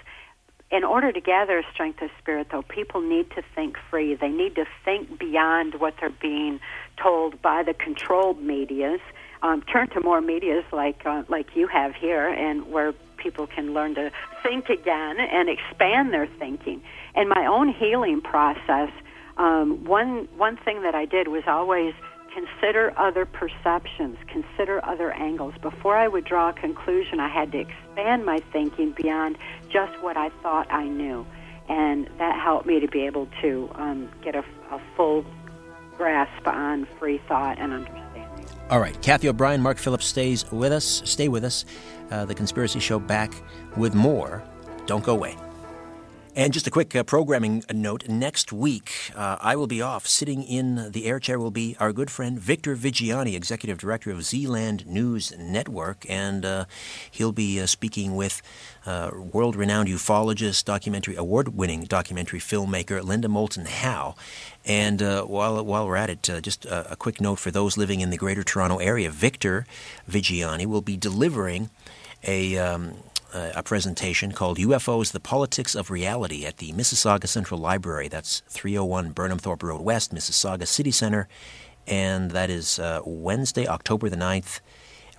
in order to gather a strength of spirit, though, people need to think free. They need to think beyond what they're being told by the controlled medias. Um, turn to more medias like uh, like you have here, and where people can learn to think again and expand their thinking. In my own healing process, um, one one thing that I did was always consider other perceptions, consider other angles. Before I would draw a conclusion, I had to expand my thinking beyond just what I thought I knew. And that helped me to be able to um, get a, a full grasp on free thought and understanding. All right, Cathy O'Brien, Mark Phillips stays with us. Stay with us. Uh, the Conspiracy Show back with more. Don't go away. And just a quick uh, programming note. Next week, uh, I will be off. Sitting in the air chair will be our good friend Victor Viggiani, Executive Director of Zealand News Network. And uh, he'll be uh, speaking with uh, world renowned ufologist, documentary award winning documentary filmmaker Linda Moulton Howe. And uh, while, while we're at it, just a, a quick note for those living in the Greater Toronto Area Victor Viggiani will be delivering a. Um, uh, a presentation called UFOs The Politics of Reality at the Mississauga Central Library. That's 301 Burnhamthorpe Road West, Mississauga City Center. And that is uh, Wednesday, October the 9th.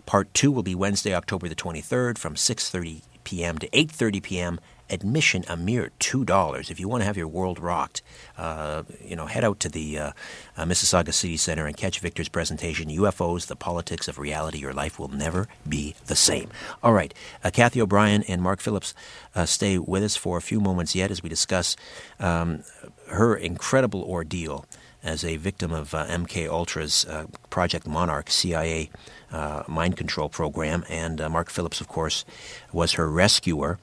Part 2 will be Wednesday, October the 23rd from 6.30 p.m. to 8.30 p.m admission a mere two dollars. If you want to have your world rocked, uh, you know, head out to the uh, uh, Mississauga City Center and catch Victor's presentation, "UFOs: The Politics of Reality." Your life will never be the same. All right, uh, Cathy O'Brien and Mark Phillips uh, stay with us for a few moments yet as we discuss um, her incredible ordeal as a victim of uh, MK Ultra's uh, Project Monarch CIA uh, mind control program, and uh, Mark Phillips, of course, was her rescuer.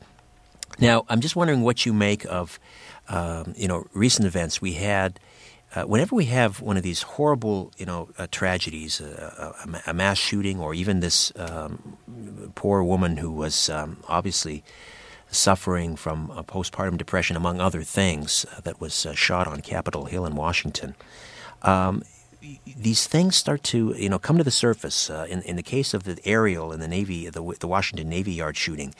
Now, I'm just wondering what you make of, um, you know, recent events. We had, uh, whenever we have one of these horrible, you know, uh, tragedies, uh, a, a, mass shooting, or even this um, poor woman who was um, obviously suffering from postpartum depression, among other things, uh, that was uh, shot on Capitol Hill in Washington. Um, these things start to, you know, come to the surface. Uh, in, in the case of the aerial in the Navy, the, the Washington Navy Yard shooting,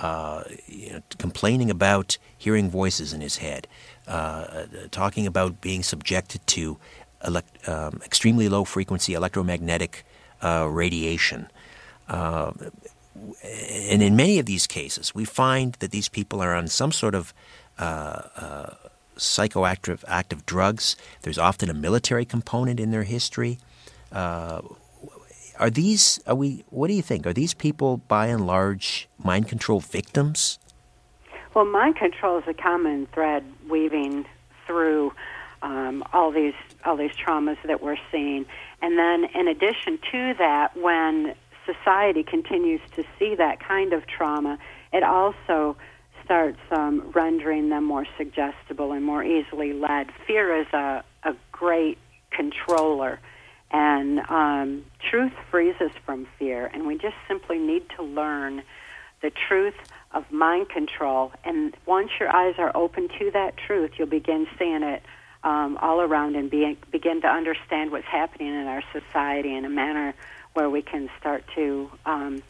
uh, you know, complaining about hearing voices in his head, uh, talking about being subjected to elect, um, extremely low frequency electromagnetic uh, radiation. Uh, and in many of these cases, we find that these people are on some sort of uh, uh, psychoactive active drugs. There's often a military component in their history. Uh, are these? Are we? What do you think? Are these people, by and large, mind control victims? Well, mind control is a common thread weaving through um, all these all these traumas that we're seeing, and then in addition to that, when society continues to see that kind of trauma, it also starts um, rendering them more suggestible and more easily led. Fear is a, a great controller, and um, truth frees us from fear, and we just simply need to learn the truth of mind control. And once your eyes are open to that truth, you'll begin seeing it um, all around and be, begin to understand what's happening in our society in a manner where we can start to um,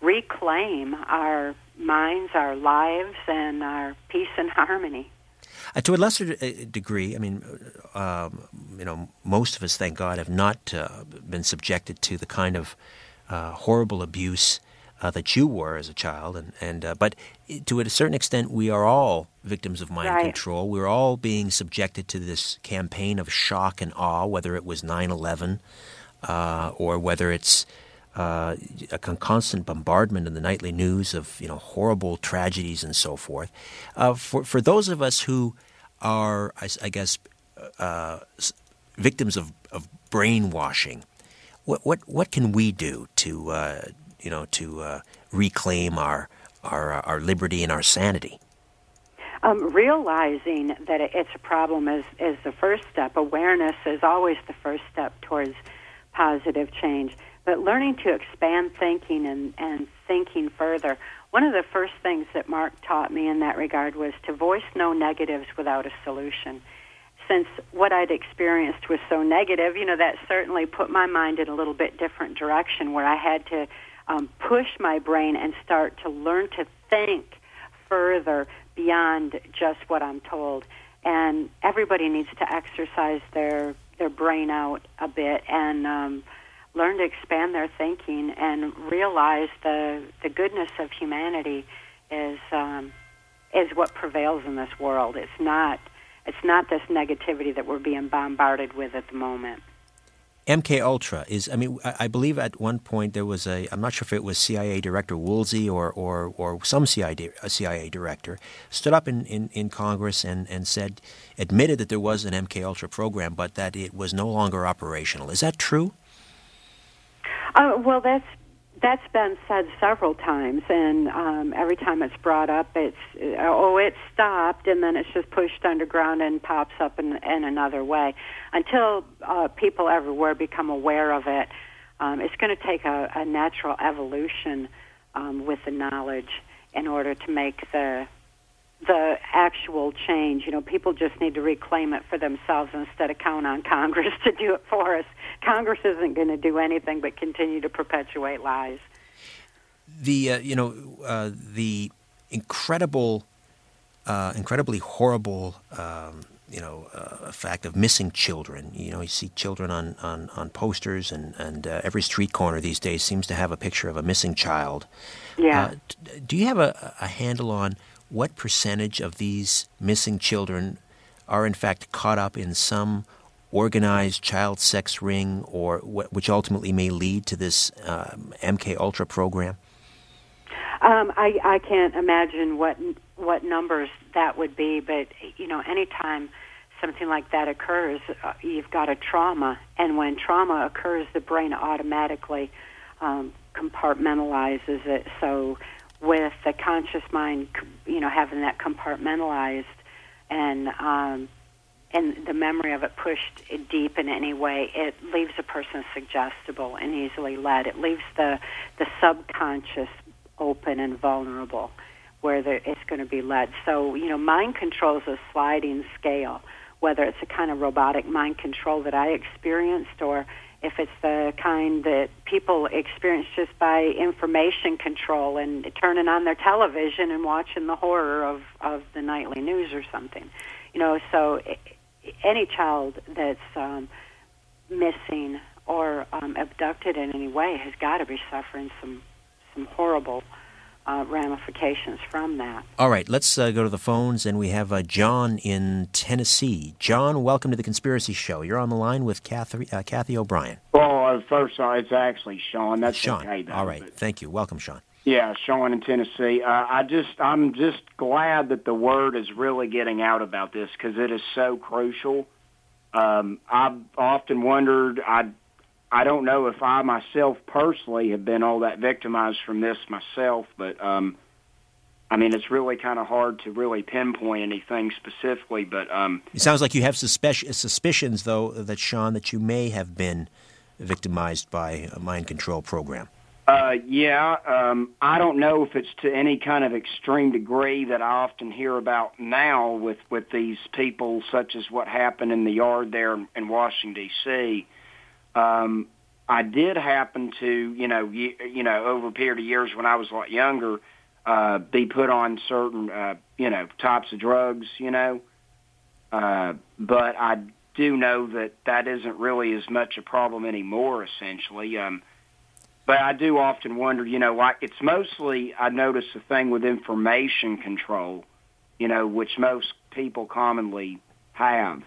reclaim our minds, our lives, and our peace and harmony. Uh, to a lesser uh, degree, I mean, um, you know, most of us, thank God, have not uh, been subjected to the kind of uh, horrible abuse uh, that you were as a child, and and uh, but to a certain extent, we are all victims of mind right. control. We're all being subjected to this campaign of shock and awe, whether it was 9/11 uh, or whether it's uh, a constant bombardment in the nightly news of you know horrible tragedies and so forth. Uh, for for those of us who are, I, I guess, uh, victims of, of brainwashing, what what what can we do to uh, you know to uh, reclaim our our our liberty and our sanity? Um, realizing that it's a problem is, is the first step. Awareness is always the first step towards positive change. But learning to expand thinking and, and thinking further. One of the first things that Mark taught me in that regard was to voice no negatives without a solution. Since what I'd experienced was so negative, you know, that certainly put my mind in a little bit different direction where I had to um, push my brain and start to learn to think further beyond just what I'm told. And everybody needs to exercise their their brain out a bit and um, learn to expand their thinking and realize the the goodness of humanity is um, is what prevails in this world. It's not it's not this negativity that we're being bombarded with at the moment. MK Ultra is. I mean, I, believe at one point there was a. I'm not sure if it was CIA Director Woolsey or or, or some CIA CIA director stood up in, in, in Congress and, and said, admitted that there was an MK Ultra program, but that it was no longer operational. Is that true? Uh, well, that's that's been said several times, and um, every time it's brought up, it's oh, it stopped, and then it's just pushed underground and pops up in, in another way. Until uh, people everywhere become aware of it, um, it's going to take a, a natural evolution um, with the knowledge in order to make the the actual change. You know, people just need to reclaim it for themselves instead of count on Congress to do it for us. Congress isn't going to do anything but continue to perpetuate lies. The uh, you know uh, the incredible, uh, incredibly horrible. Um, you know, uh, fact of missing children. You know, you see children on, on, on posters, and, and uh, every street corner these days seems to have a picture of a missing child. Yeah. Uh, do you have a, a handle on what percentage of these missing children are in fact caught up in some organized child sex ring, or which ultimately may lead to this um, MK Ultra program? Um, I, I can't imagine what what numbers that would be, but you know, anytime something like that occurs, uh, you've got a trauma, and when trauma occurs, the brain automatically um, compartmentalizes it. So with the conscious mind, you know, having that compartmentalized and um, and the memory of it pushed deep in any way, it leaves a person suggestible and easily led. It leaves the the subconscious open and vulnerable, where the, it's going to be led. So you know, mind control is a sliding scale. Whether it's a kind of robotic mind control that I experienced, or if it's the kind that people experience just by information control and turning on their television and watching the horror of of the nightly news or something. You know so any child that's um missing or um, abducted in any way has got to be suffering some some horrible uh, ramifications from that. All right, let's uh, go to the phones, and we have uh, John in Tennessee. John, welcome to the Conspiracy Show. You're on the line with Cathy, uh, Cathy O'Brien. Well, uh, first, uh, it's actually Sean. That's Sean. okay. Though, All right, but- thank you. Welcome, Sean. Yeah, Sean in Tennessee. Uh, I just, I'm just glad that the word is really getting out about this because it is so crucial. Um, I've often wondered. I, I don't know if I myself personally have been all that victimized from this myself, but um, I mean, it's really kind of hard to really pinpoint anything specifically. But um, It sounds like you have suspe- suspicions, though, that Sean, that you may have been victimized by a mind control program. Uh, yeah, um, I don't know if it's to any kind of extreme degree that I often hear about now with with these people, such as what happened in the yard there in, in Washington D.C. Um, I did happen to, you know, you, you know, over a period of years when I was a lot younger, uh, be put on certain, uh, you know, types of drugs, you know, uh, but I do know that that isn't really as much a problem anymore. Essentially. Um, but I do often wonder, you know, like it's mostly I notice the thing with information control, you know, which most people commonly have,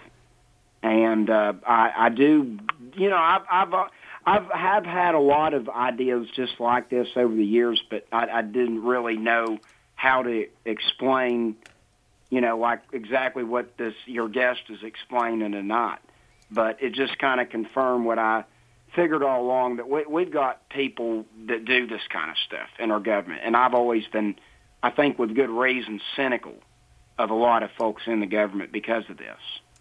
and uh, I, I do, you know, I've I've I've have had a lot of ideas just like this over the years, but I, I didn't really know how to explain, you know, like exactly what this your guest is explaining or not. But it just kind of confirmed what I figured all along that we, we've got people that do this kind of stuff in our government, and I've always been, I think, with good reason, cynical of a lot of folks in the government because of this.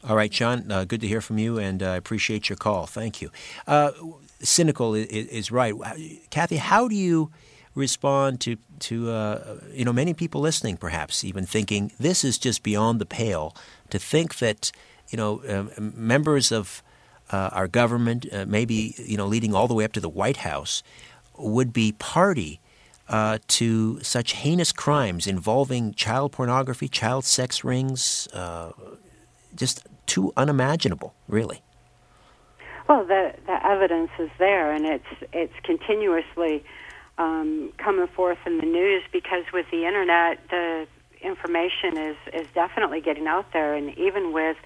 All right, Sean, uh, good to hear from you, and I uh, appreciate your call. Thank you. Uh, cynical is, is, right. Cathy, how do you respond to, to uh, you know, many people listening, perhaps even thinking this is just beyond the pale to think that, you know, um, members of uh, our government, uh, maybe you know, leading all the way up to the White House, would be party uh, to such heinous crimes involving child pornography, child sex rings, uh, just too unimaginable, really. Well, the the evidence is there, and it's it's continuously um, coming forth in the news because with the internet, the information is is definitely getting out there, and even with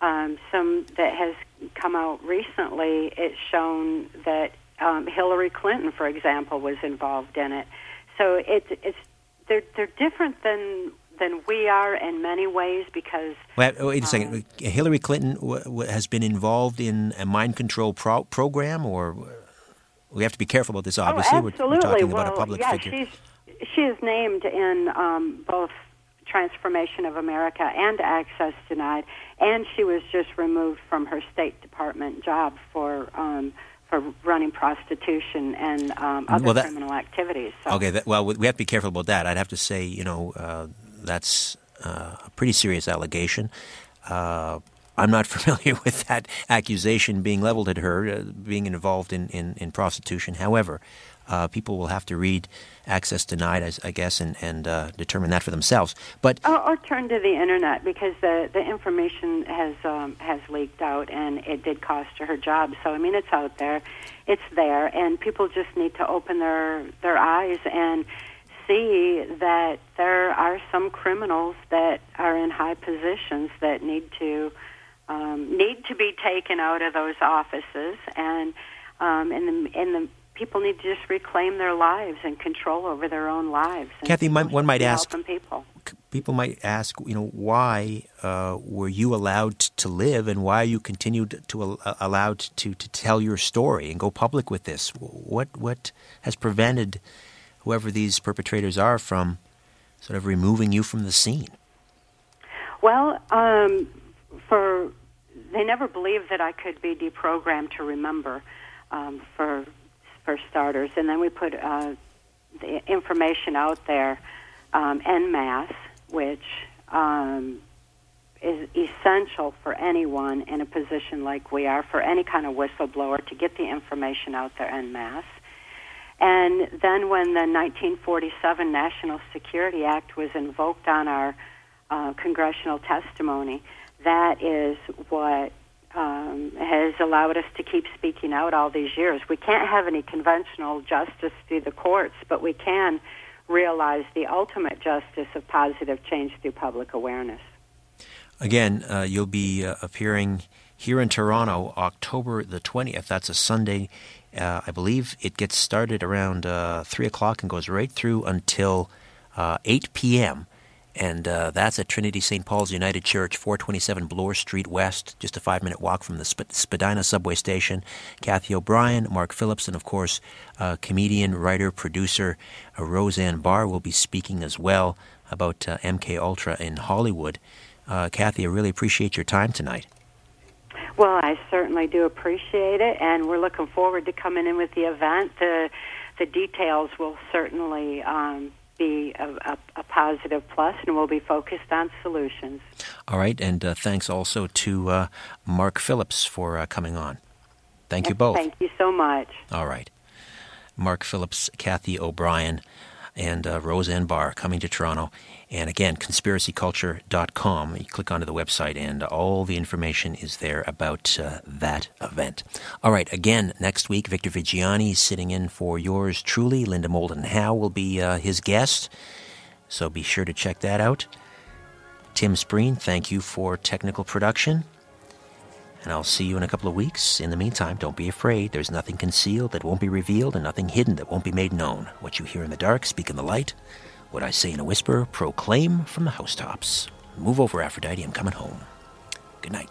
um, some that has come out recently, it's shown that um, Hillary Clinton, for example, was involved in it. So it's it's they're they're different than than we are in many ways because. Wait, wait a second. Uh, Hillary Clinton w- w- has been involved in a mind control pro- program, or we have to be careful about this. Obviously, oh. We're, we're talking well, about a public yeah, figure. She's, she is named in um, both Trance-Formation of America and Access Denied, and she was just removed from her State Department job for. Um, for running prostitution and um, other well, that, criminal activities. So. Okay, that, well, we have to be careful about that. I'd have to say, you know, uh, that's uh, a pretty serious allegation. Uh, I'm not familiar with that accusation being leveled at her, uh, being involved in, in, in prostitution. However, uh, people will have to read Access Denied, as, I guess, and, and uh, determine that for themselves. But or, or, turn to the internet because the, the information has um, has leaked out, and it did cost her her job. So I mean, it's out there, it's there, and people just need to open their their eyes and see that there are some criminals that are in high positions that need to um, need to be taken out of those offices, and um, in the in the people need to just reclaim their lives and control over their own lives. Cathy, one might ask. People. people might ask, you know, why uh, were you allowed to live, and why you continued to uh, allowed to, to tell your story and go public with this? What what has prevented whoever these perpetrators are from sort of removing you from the scene? Well, um, for they never believed that I could be deprogrammed to remember. Um, for for starters, and then we put uh, the information out there um, en masse, which um, is essential for anyone in a position like we are, for any kind of whistleblower, to get the information out there en masse. And then when the 1947 National Security Act was invoked on our uh, congressional testimony, that is what um, has allowed us to keep speaking out all these years. We can't have any conventional justice through the courts, but we can realize the ultimate justice of positive change through public awareness. Again, uh, you'll be uh, appearing here in Toronto October the 20th. That's a Sunday. Uh, I believe it gets started around uh, 3 o'clock and goes right through until uh, 8 p.m. And uh, that's at Trinity St. Paul's United Church, 427 Bloor Street West, just a five minute walk from the Sp- Spadina subway station. Cathy O'Brien, Mark Phillips, and of course, comedian, writer, producer Roseanne Barr will be speaking as well about MK Ultra in Hollywood. Cathy, I really appreciate your time tonight. Well, I certainly do appreciate it, and we're looking forward to coming in with the event. The the details will certainly um, be a, a, a, positive plus, and we'll be focused on solutions. All right, and uh, thanks also to uh, Mark Phillips for uh, coming on. Thank you both. Thank you so much. All right. Mark Phillips, Cathy O'Brien, and uh, Roseanne Barr coming to Toronto. And again, conspiracyculture.com. You click onto the website, and all the information is there about uh, that event. All right, again, next week, Victor Viggiani is sitting in for yours truly. Linda Moulton Howe will be uh, his guest, so be sure to check that out. Tim Spreen, thank you for technical production. And I'll see you in a couple of weeks. In the meantime, don't be afraid. There's nothing concealed that won't be revealed, and nothing hidden that won't be made known. What you hear in the dark, speak in the light. What I say in a whisper, proclaim from the housetops. Move over, Aphrodite, I'm coming home. Good night.